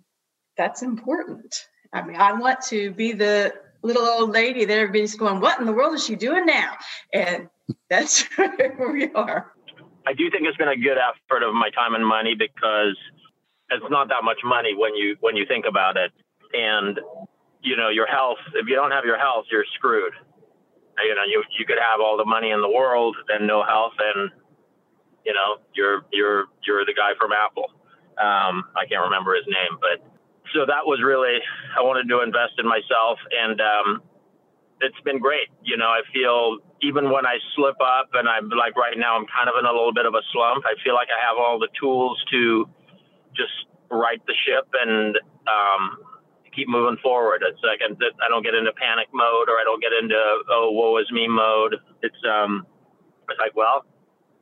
that's important. I mean, I want to be the little old lady that everybody's going, What in the world is she doing now? And that's *laughs* where we are. I do think it's been a good effort of my time and money because it's not that much money when you when you think about it. And you know, your health, if you don't have your health, you're screwed. You know, you you could have all the money in the world and no health and you know, you're you're you're the guy from Apple. Um, I can't remember his name, but so that was really I wanted to invest in myself, and um, it's been great. You know, I feel even when I slip up, and I'm like right now, I'm kind of in a little bit of a slump. I feel like I have all the tools to just right the ship and um, keep moving forward. It's like I don't get into panic mode or I don't get into oh woe is me mode. It's um, it's like well,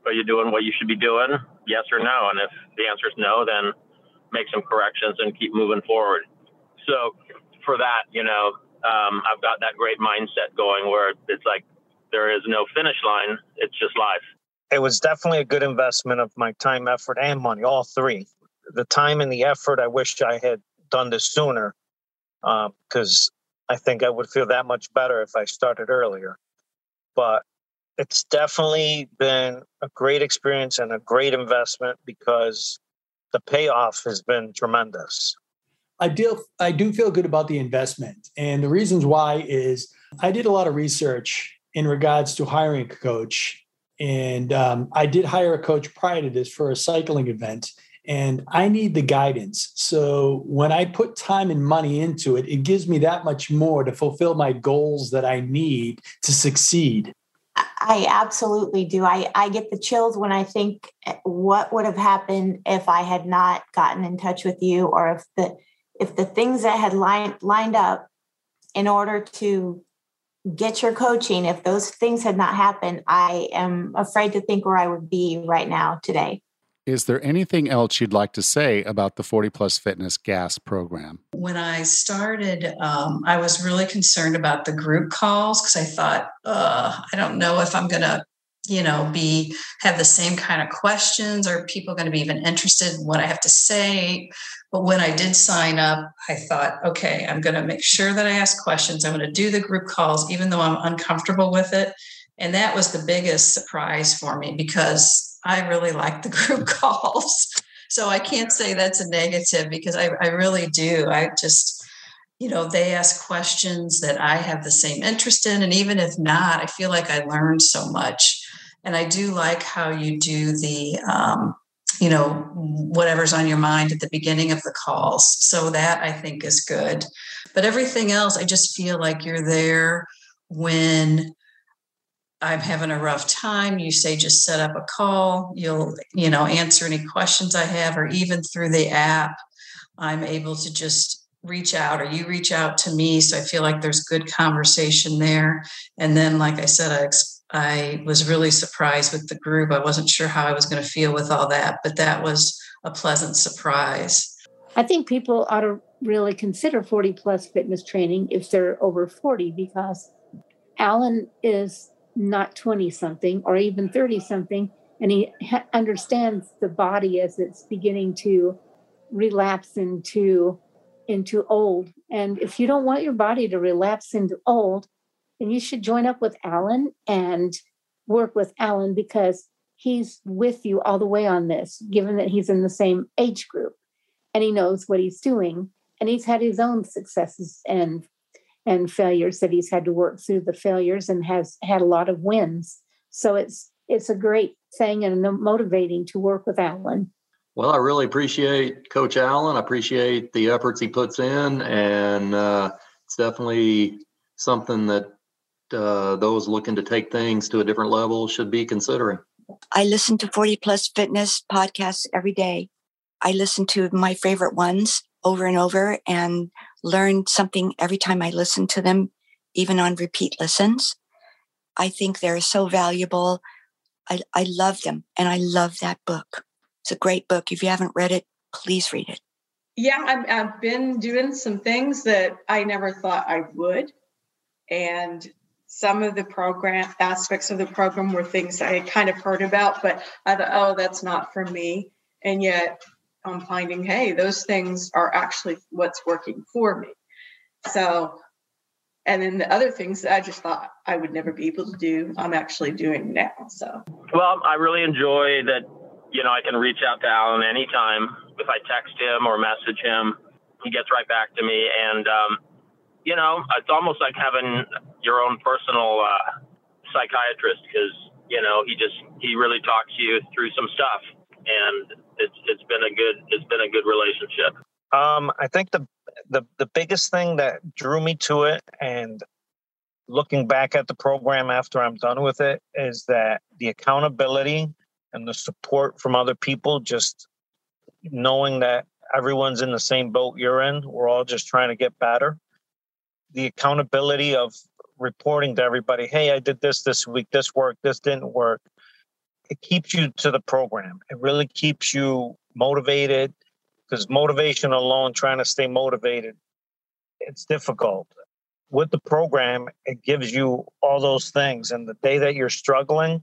are you doing what you should be doing? Yes or no? And if the answer is no, then make some corrections and keep moving forward. So for that, you know, um, I've got that great mindset going where it's like there is no finish line. It's just life. It was definitely a good investment of my time, effort, and money, all three. The time and the effort, I wish I had done this sooner because um, I think I would feel that much better if I started earlier. But it's definitely been a great experience and a great investment because the payoff has been tremendous. I do I do feel good about the investment, and the reasons why is I did a lot of research in regards to hiring a coach, and um, I did hire a coach prior to this for a cycling event, and I need the guidance. So when I put time and money into it, it gives me that much more to fulfill my goals that I need to succeed. I absolutely do. I, I get the chills when I think eh, what would have happened if I had not gotten in touch with you or if the if the things that had lined lined up in order to get your coaching, if those things had not happened, I am afraid to think where I would be right now today. Is there anything else you'd like to say about the 40 Plus Fitness Gas program? When I started, um, I was really concerned about the group calls because I thought, I don't know if I'm going to you know be have the same kind of questions. Are people going to be even interested in what i have to say? But when i did sign up i thought okay i'm going to make sure that i ask questions. I'm going to do the group calls even though i'm uncomfortable with it. And that was the biggest surprise for me because I really like the *laughs* group calls. So I can't say that's a negative because I, I really do. I just, you know, they ask questions that I have the same interest in. And even if not, I feel like I learned so much. And I do like how you do the, um, you know, whatever's on your mind at the beginning of the calls. So that I think is good. But everything else, I just feel like you're there when I'm having a rough time, you say just set up a call. You'll, you know, answer any questions I have, or even through the app, I'm able to just reach out or you reach out to me. So I feel like there's good conversation there. And then, like I said, I, I was really surprised with the group. I wasn't sure how I was going to feel with all that, but that was a pleasant surprise. I think people ought to really consider 40 plus fitness training if they're over 40 because Allan is not 20 something or even 30 something and he ha- understands the body as it's beginning to relapse into into old. And if you don't want your body to relapse into old then you should join up with Allan and work with Allan because he's with you all the way on this given that he's in the same age group. And he knows what he's doing and he's had his own successes and and failures that he's had to work through the failures and has had a lot of wins. So it's it's a great thing and motivating to work with allan. Well i really appreciate coach allan i appreciate the efforts he puts in and uh, it's definitely something that uh, those looking to take things to a different level should be considering. I listen to 40 plus fitness podcasts every day. I listen to my favorite ones over and over and learn something every time I listen to them, even on repeat listens. I think they're so valuable. I, I love them and I love that book. It's a great book. If you haven't read it, please read it. Yeah, I've, I've been doing some things that I never thought I would. And some of the program aspects of the program were things I had kind of heard about, but I thought, oh, that's not for me. And yet I'm finding, hey, those things are actually what's working for me. So, and then the other things that I just thought I would never be able to do, I'm actually doing now. So, well, I really enjoy that, you know, I can reach out to Allan anytime. If I text him or message him, he gets right back to me. And, um, you know, it's almost like having your own personal uh, psychiatrist because, you know, he just, he really talks you through some stuff. And it's it's been a good it's been a good relationship. Um, I think the the the biggest thing that drew me to it, and looking back at the program after I'm done with it, is that the accountability and the support from other people, just knowing that everyone's in the same boat you're in, we're all just trying to get better. The accountability of reporting to everybody, hey, I did this this week, this worked, this didn't work it keeps you to the program. It really keeps you motivated because motivation alone, trying to stay motivated, it's difficult. With the program, it gives you all those things. And the day that you're struggling,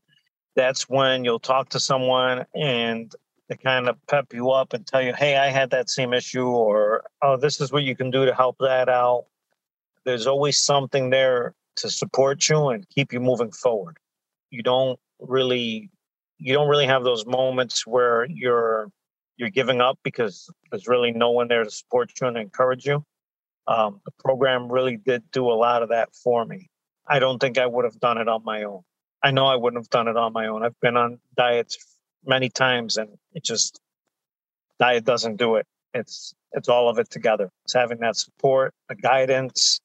that's when you'll talk to someone and they kind of pep you up and tell you, hey, I had that same issue, or oh, this is what you can do to help that out. There's always something there to support you and keep you moving forward. You don't really you don't really have those moments where you're you're giving up because there's really no one there to support you and encourage you. Um, the program really did do a lot of that for me. I don't think I would have done it on my own. I know I wouldn't have done it on my own. I've been on diets many times and it just diet doesn't do it. It's it's all of it together. It's having that support, the guidance,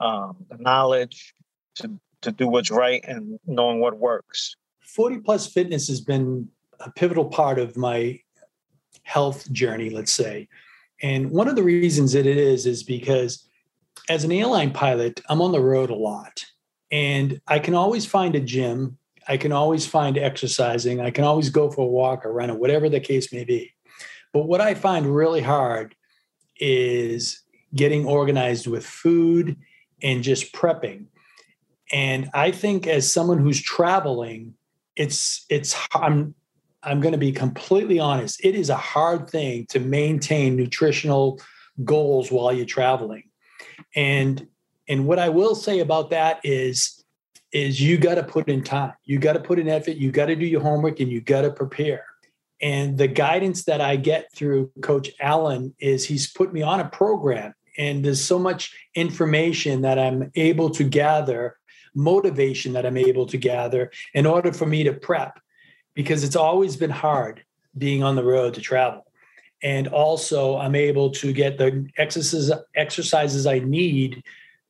um, the knowledge to to do what's right and knowing what works. 40 plus fitness has been a pivotal part of my health journey, let's say. And one of the reasons that it is, is because as an airline pilot, I'm on the road a lot. And I can always find a gym. I can always find exercising. I can always go for a walk or run or whatever the case may be. But what I find really hard is getting organized with food and just prepping. And I think as someone who's traveling, it's it's i'm i'm going to be completely honest. It is a hard thing to maintain nutritional goals while you're traveling. And and what i will say about that is is you got to put in time. You got to put in effort. You got to do your homework and you got to prepare. And the guidance that i get through coach allan is he's put me on a program and there's so much information that i'm able to gather motivation that I'm able to gather in order for me to prep because it's always been hard being on the road to travel. And also, I'm able to get the exercises, exercises I need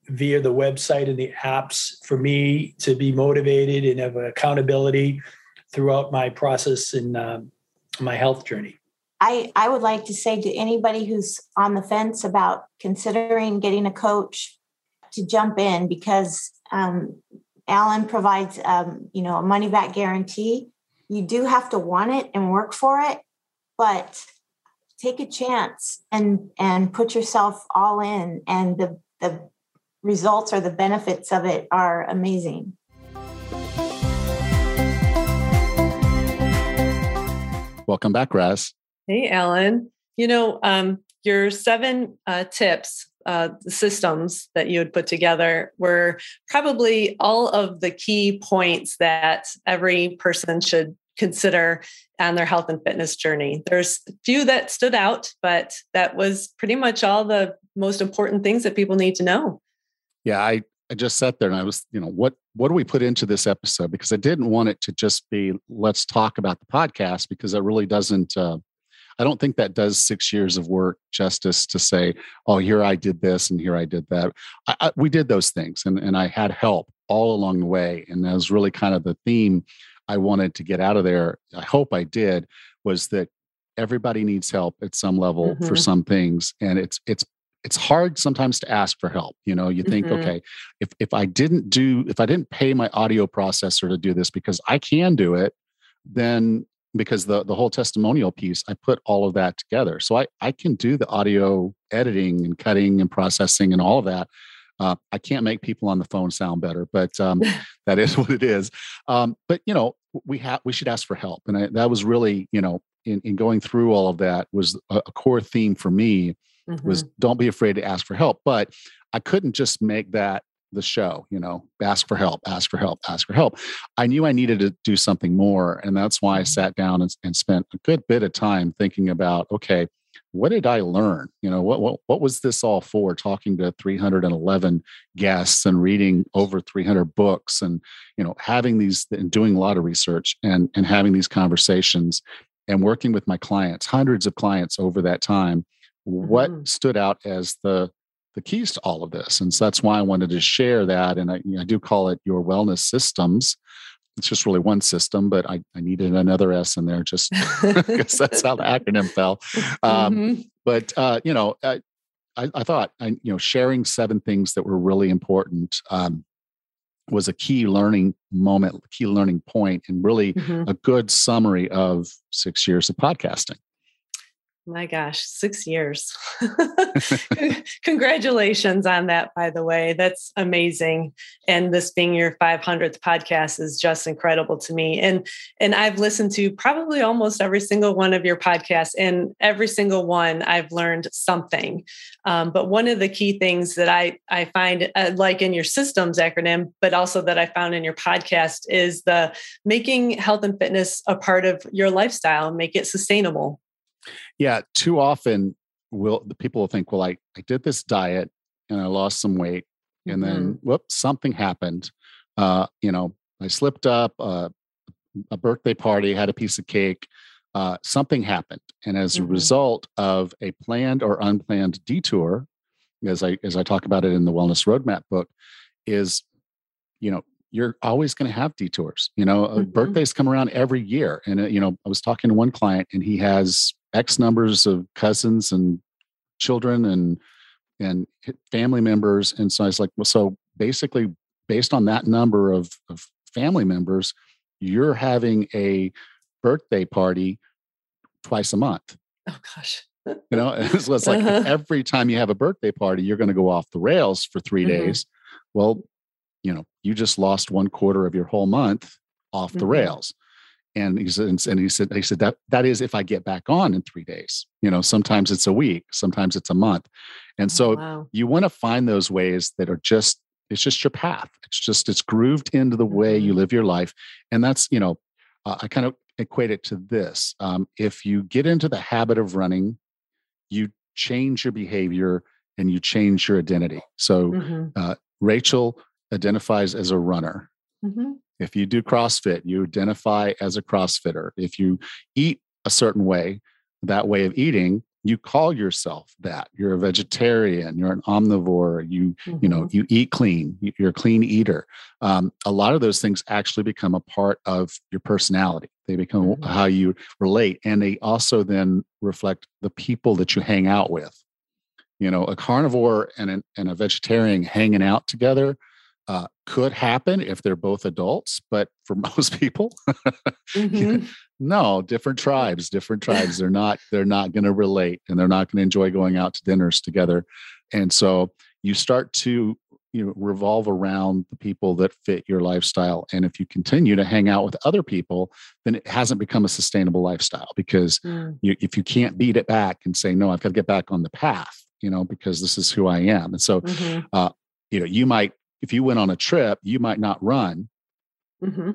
via the website and the apps for me to be motivated and have accountability throughout my process and um, my health journey. I, I would like to say to anybody who's on the fence about considering getting a coach to jump in because um, Allan provides, um, you know, a money back guarantee. You do have to want it and work for it, but take a chance and and put yourself all in and the the results or the benefits of it are amazing welcome back raz hey Allan. you know um, your seven uh, tips uh, systems that you had put together were probably all of the key points that every person should consider on their health and fitness journey. There's a few that stood out, but that was pretty much all the most important things that people need to know. Yeah, I I just sat there and I was, you know, what what do we put into this episode? Because I didn't want it to just be let's talk about the podcast because it really doesn't. Uh, I don't think that does six years of work justice to say, oh, here I did this and here I did that. I, I, we did those things, and and I had help all along the way, and that was really kind of the theme I wanted to get out of there, I hope I did, was that everybody needs help at some level mm-hmm. for some things. And it's it's it's hard sometimes to ask for help. You know, you think, mm-hmm. okay, if if I didn't do if I didn't pay my audio processor to do this because I can do it, then because the the whole testimonial piece i put all of that together so i i can do the audio editing and cutting and processing and all of that uh, I can't make people on the phone sound better, but um, *laughs* that is *laughs* what it is. Um, but you know, we have we should ask for help, and I, that was really you know in, in going through all of that was a, a core theme for me mm-hmm. was don't be afraid to ask for help. But I couldn't just make that the show you know ask for help ask for help ask for help i knew i needed to do something more and that's why i mm-hmm. sat down and, and spent a good bit of time thinking about okay what did I learn? You know, what, what, what was this all for? Talking to 311 guests and reading over 300 books and, you know, having these and doing a lot of research and, and having these conversations and working with my clients, hundreds of clients over that time. Mm-hmm. What stood out as the, the keys to all of this? And so that's why I wanted to share that. And I, I do call it your wellness systems it's just really one system, but I, I needed another S in there just *laughs* because that's how the acronym fell. Um, mm-hmm. But uh, you know, I, I, I, thought I, you know sharing seven things that were really important um, was a key learning moment, key learning point, and really mm-hmm. a good summary of six years of podcasting. My gosh, six years. *laughs* Congratulations on that, by the way. That's amazing. And this being your 500th podcast is just incredible to me. And and I've listened to probably almost every single one of your podcasts, and every single one I've learned something. Um, but one of the key things that I I find uh, like in your systems acronym, but also that I found in your podcast is the making health and fitness a part of your lifestyle, make it sustainable yeah too often will the people will think well i i did this diet and i lost some weight and mm-hmm. then whoops something happened uh you know i slipped up uh, a birthday party had a piece of cake uh, something happened and as mm-hmm. a result of a planned or unplanned detour as i as i talk about it in the wellness roadmap book is you know you're always going to have detours you know mm-hmm. birthdays come around every year and uh, you know i was talking to one client and he has X numbers of cousins and children and and family members. And so I was like, well, so basically, based on that number of, of family members, you're having a birthday party twice a month. Oh gosh. you know, *laughs* it's, it's like uh-huh. *laughs* every time you have a birthday party, you're going to go off the rails for 3 mm-hmm. days. Well, you know, you just lost one quarter of your whole month off the mm-hmm. rails and he said and he said he said that that is if i get back on in three days you know sometimes it's a week sometimes it's a month and oh, so oh, wow. you want to find those ways that are just it's just your path it's just it's grooved into the way you mm-hmm. live your life and that's you know uh, i kind of equate it to this um, if you get into the habit of running you change your behavior and you change your identity so mm-hmm. uh, rachel identifies as a runner mm-hmm. If you do CrossFit, you identify as a CrossFitter. If you eat a certain way, that way of eating, you call yourself that. You're a vegetarian. You're an omnivore. You mm-hmm. you know mm-hmm. you eat clean. You're a clean eater. Um, a lot of those things actually become a part of your personality. They become mm-hmm. how you relate, and they also then reflect the people that you hang out with. You know, a carnivore and, an, and a vegetarian hanging out together uh, could happen if they're both adults, but for *laughs* most people, mm-hmm. no, different tribes, different tribes. *laughs* They're not they're not going to relate, and they're not going to enjoy going out to dinners together. And so you start to you know revolve around the people that fit your lifestyle and if you continue to hang out with other people then it hasn't become a sustainable lifestyle because mm. you, if you can't beat it back and say no i've got to get back on the path you know because this is who i am and so mm-hmm. uh, you know you might if you went on a trip you might not run mm-hmm.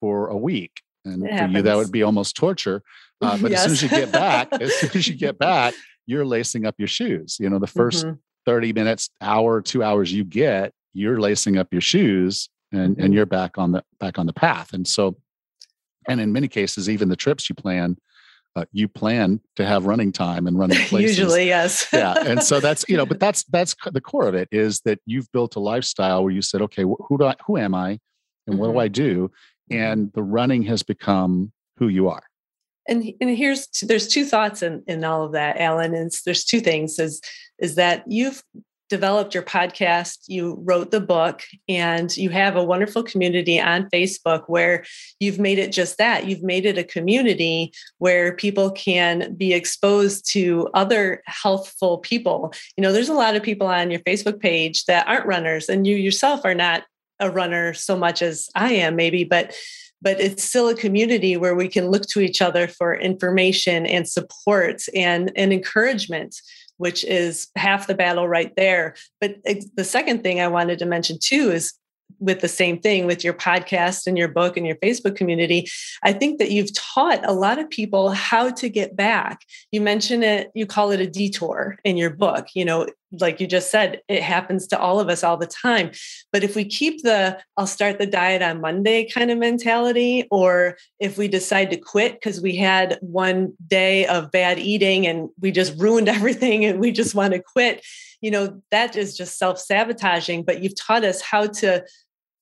for a week and it for happens. you that would be almost torture *laughs* uh, but yes. as soon as you get back *laughs* as soon as you get back you're lacing up your shoes you know the 1st mm-hmm. 30 minutes hour two hours you get you're lacing up your shoes and and mm-hmm. you're back on the back on the path and so and in many cases even the trips you plan uh, you plan to have running time and running *laughs* places. Usually, yes. yeah, and so that's you know, *laughs* but that's that's the core of it is that you've built a lifestyle where you said, okay, who do I, who am I, and mm-hmm. what do mm-hmm. I do, and the running has become who you are. And and here's there's two thoughts in in all of that, Allan. And there's two things is is that you've developed your podcast, you wrote the book, and you have a wonderful community on Facebook where you've made it just that. You've made it a community where people can be exposed to other healthful people. You know, there's a lot of people on your Facebook page that aren't runners, and you yourself are not a runner so much as I am, maybe, but but it's still a community where we can look to each other for information and support and, and encouragement which is half the battle right there. But eh, the second thing I wanted to mention too is with the same thing with your podcast and your book and your Facebook community, I think that you've taught a lot of people how to get back. You mention it, you call it a detour in your book. You know, like you just said, it happens to all of us all the time. But if we keep the I'll start the diet on Monday kind of mentality, or if we decide to quit because we had one day of bad eating and we just ruined *laughs* everything and we just want to quit, you know, that is just self sabotaging. But you've taught us how to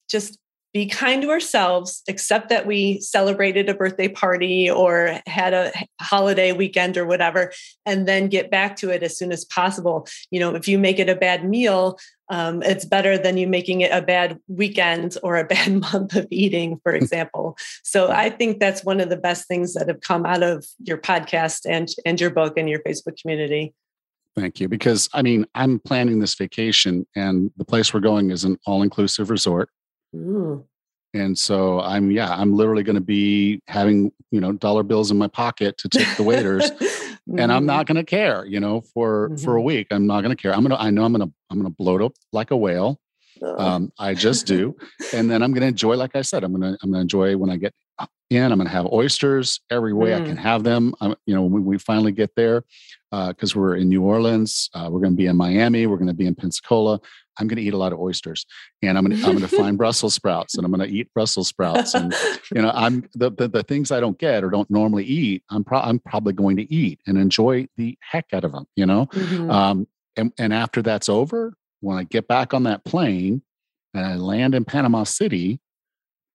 just be kind to ourselves, accept that we celebrated a birthday party or had a holiday weekend or whatever, and then get back to it as soon as possible. You know, if you make it a bad meal, um, it's better than you making it a bad weekend or a *laughs* bad month of eating, for example. so I think that's one of the best things that have come out of your podcast and and your book and your Facebook community. Thank you. Because I mean, I'm planning this vacation, and the place we're going is an all inclusive resort. Ooh. And so I'm, yeah, I'm literally going to be having, you know, dollar bills in my pocket to tip the waiters. mm-hmm. *laughs* And I'm mm-hmm. not going to care, you know, for, mm-hmm. for a mm-hmm. week. I'm not going to care. I'm going to, I know I'm going to, I'm going to bloat up like a whale. Um, I just *laughs* do. and then I'm going to enjoy, like I said, I'm going to, I'm going to enjoy when I get in. I'm going to have oysters every way mm. I can mm. have them. I'm, you know, when we finally get there, because uh, we're in New Orleans, uh, we're going to be in Miami, we're going to be in Pensacola. I'm going to eat a lot of oysters, and I'm going to I'm going *laughs* to find Brussels sprouts, and I'm going to eat Brussels sprouts, and *laughs* you know, I'm the, the, the things I don't get or don't normally eat. I'm pro- I'm probably going to eat and enjoy the heck out of them. You know, mm-hmm. um, and and after that's over, when I get back on that plane and I land in Panama City,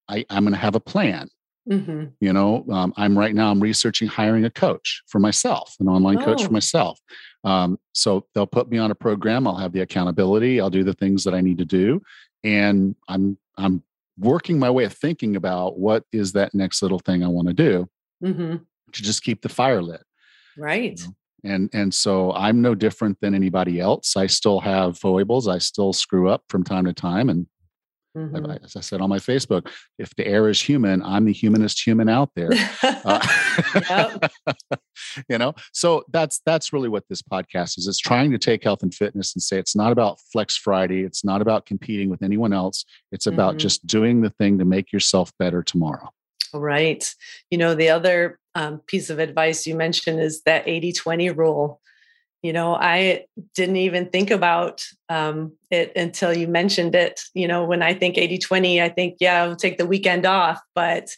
I, I'm going to have a plan. Mm-hmm. You know, um, I'm right now. I'm researching hiring a coach for myself, an online oh. coach for oh. myself. Um, so they'll put me on a program. I'll have the accountability. I'll do the things that I need to do, and I'm I'm working my way of thinking about what is that next little thing I want to do mm-hmm. to just keep the fire lit. Right. You know? And and so I'm no different than anybody else. I still have foibles. I still screw up from time to time, and Mm-hmm. As I said on my Facebook, if the air is human, I'm the humanest human out there. uh, *laughs* *laughs* you know, so that's that's really what this podcast is. It's trying to take health and fitness and say it's not about Flex Friday. It's not about competing with anyone else. It's about mm-hmm. just doing the thing to make yourself better tomorrow. Right. You know, the other um, piece of advice you mentioned is that 80 20 rule you know i didn't even think about um, it until you mentioned it you know when i think 80 20 i think yeah i'll take the weekend off but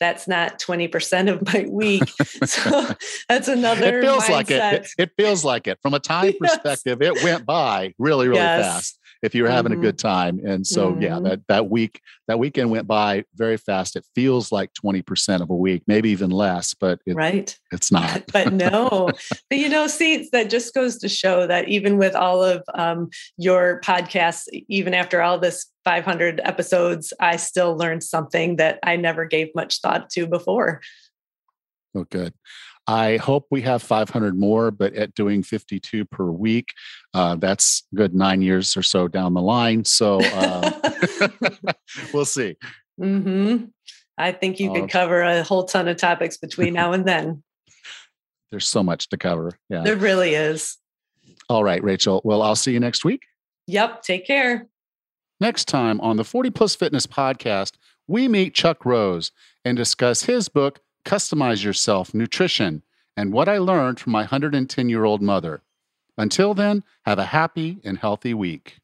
that's not 20% of my week *laughs* *laughs* so that's another it feels mindset. like it. it. it feels like it from a time *laughs* yes. perspective it went by really really yes. fast if you're having Mhm. a good time. And so, yeah, Mhm. that that week that weekend went by very fast. It feels like twenty percent of a week, maybe even less, but it, right. it's not. *laughs* but no *laughs* but you know see that just goes to show that even with all of um, your podcasts even after all this 500 episodes i still learned something that i never gave much thought to before Oh, good. I hope we have 500 more, but at doing 52 per week, uh, that's good nine years or so down the line. So uh, *laughs* *laughs* we'll see. hmm i think you could cover a whole ton of topics between *laughs* now and then There's so much to cover. Yeah. there really is All right, Rachel. Well, I'll see you next week. yep take care Next time on the 40 Plus Fitness podcast, we meet Chuck Rose and discuss his book, Customize Yourself Nutrition, and what I learned from my 110 year old mother. Until then, have a happy and healthy week.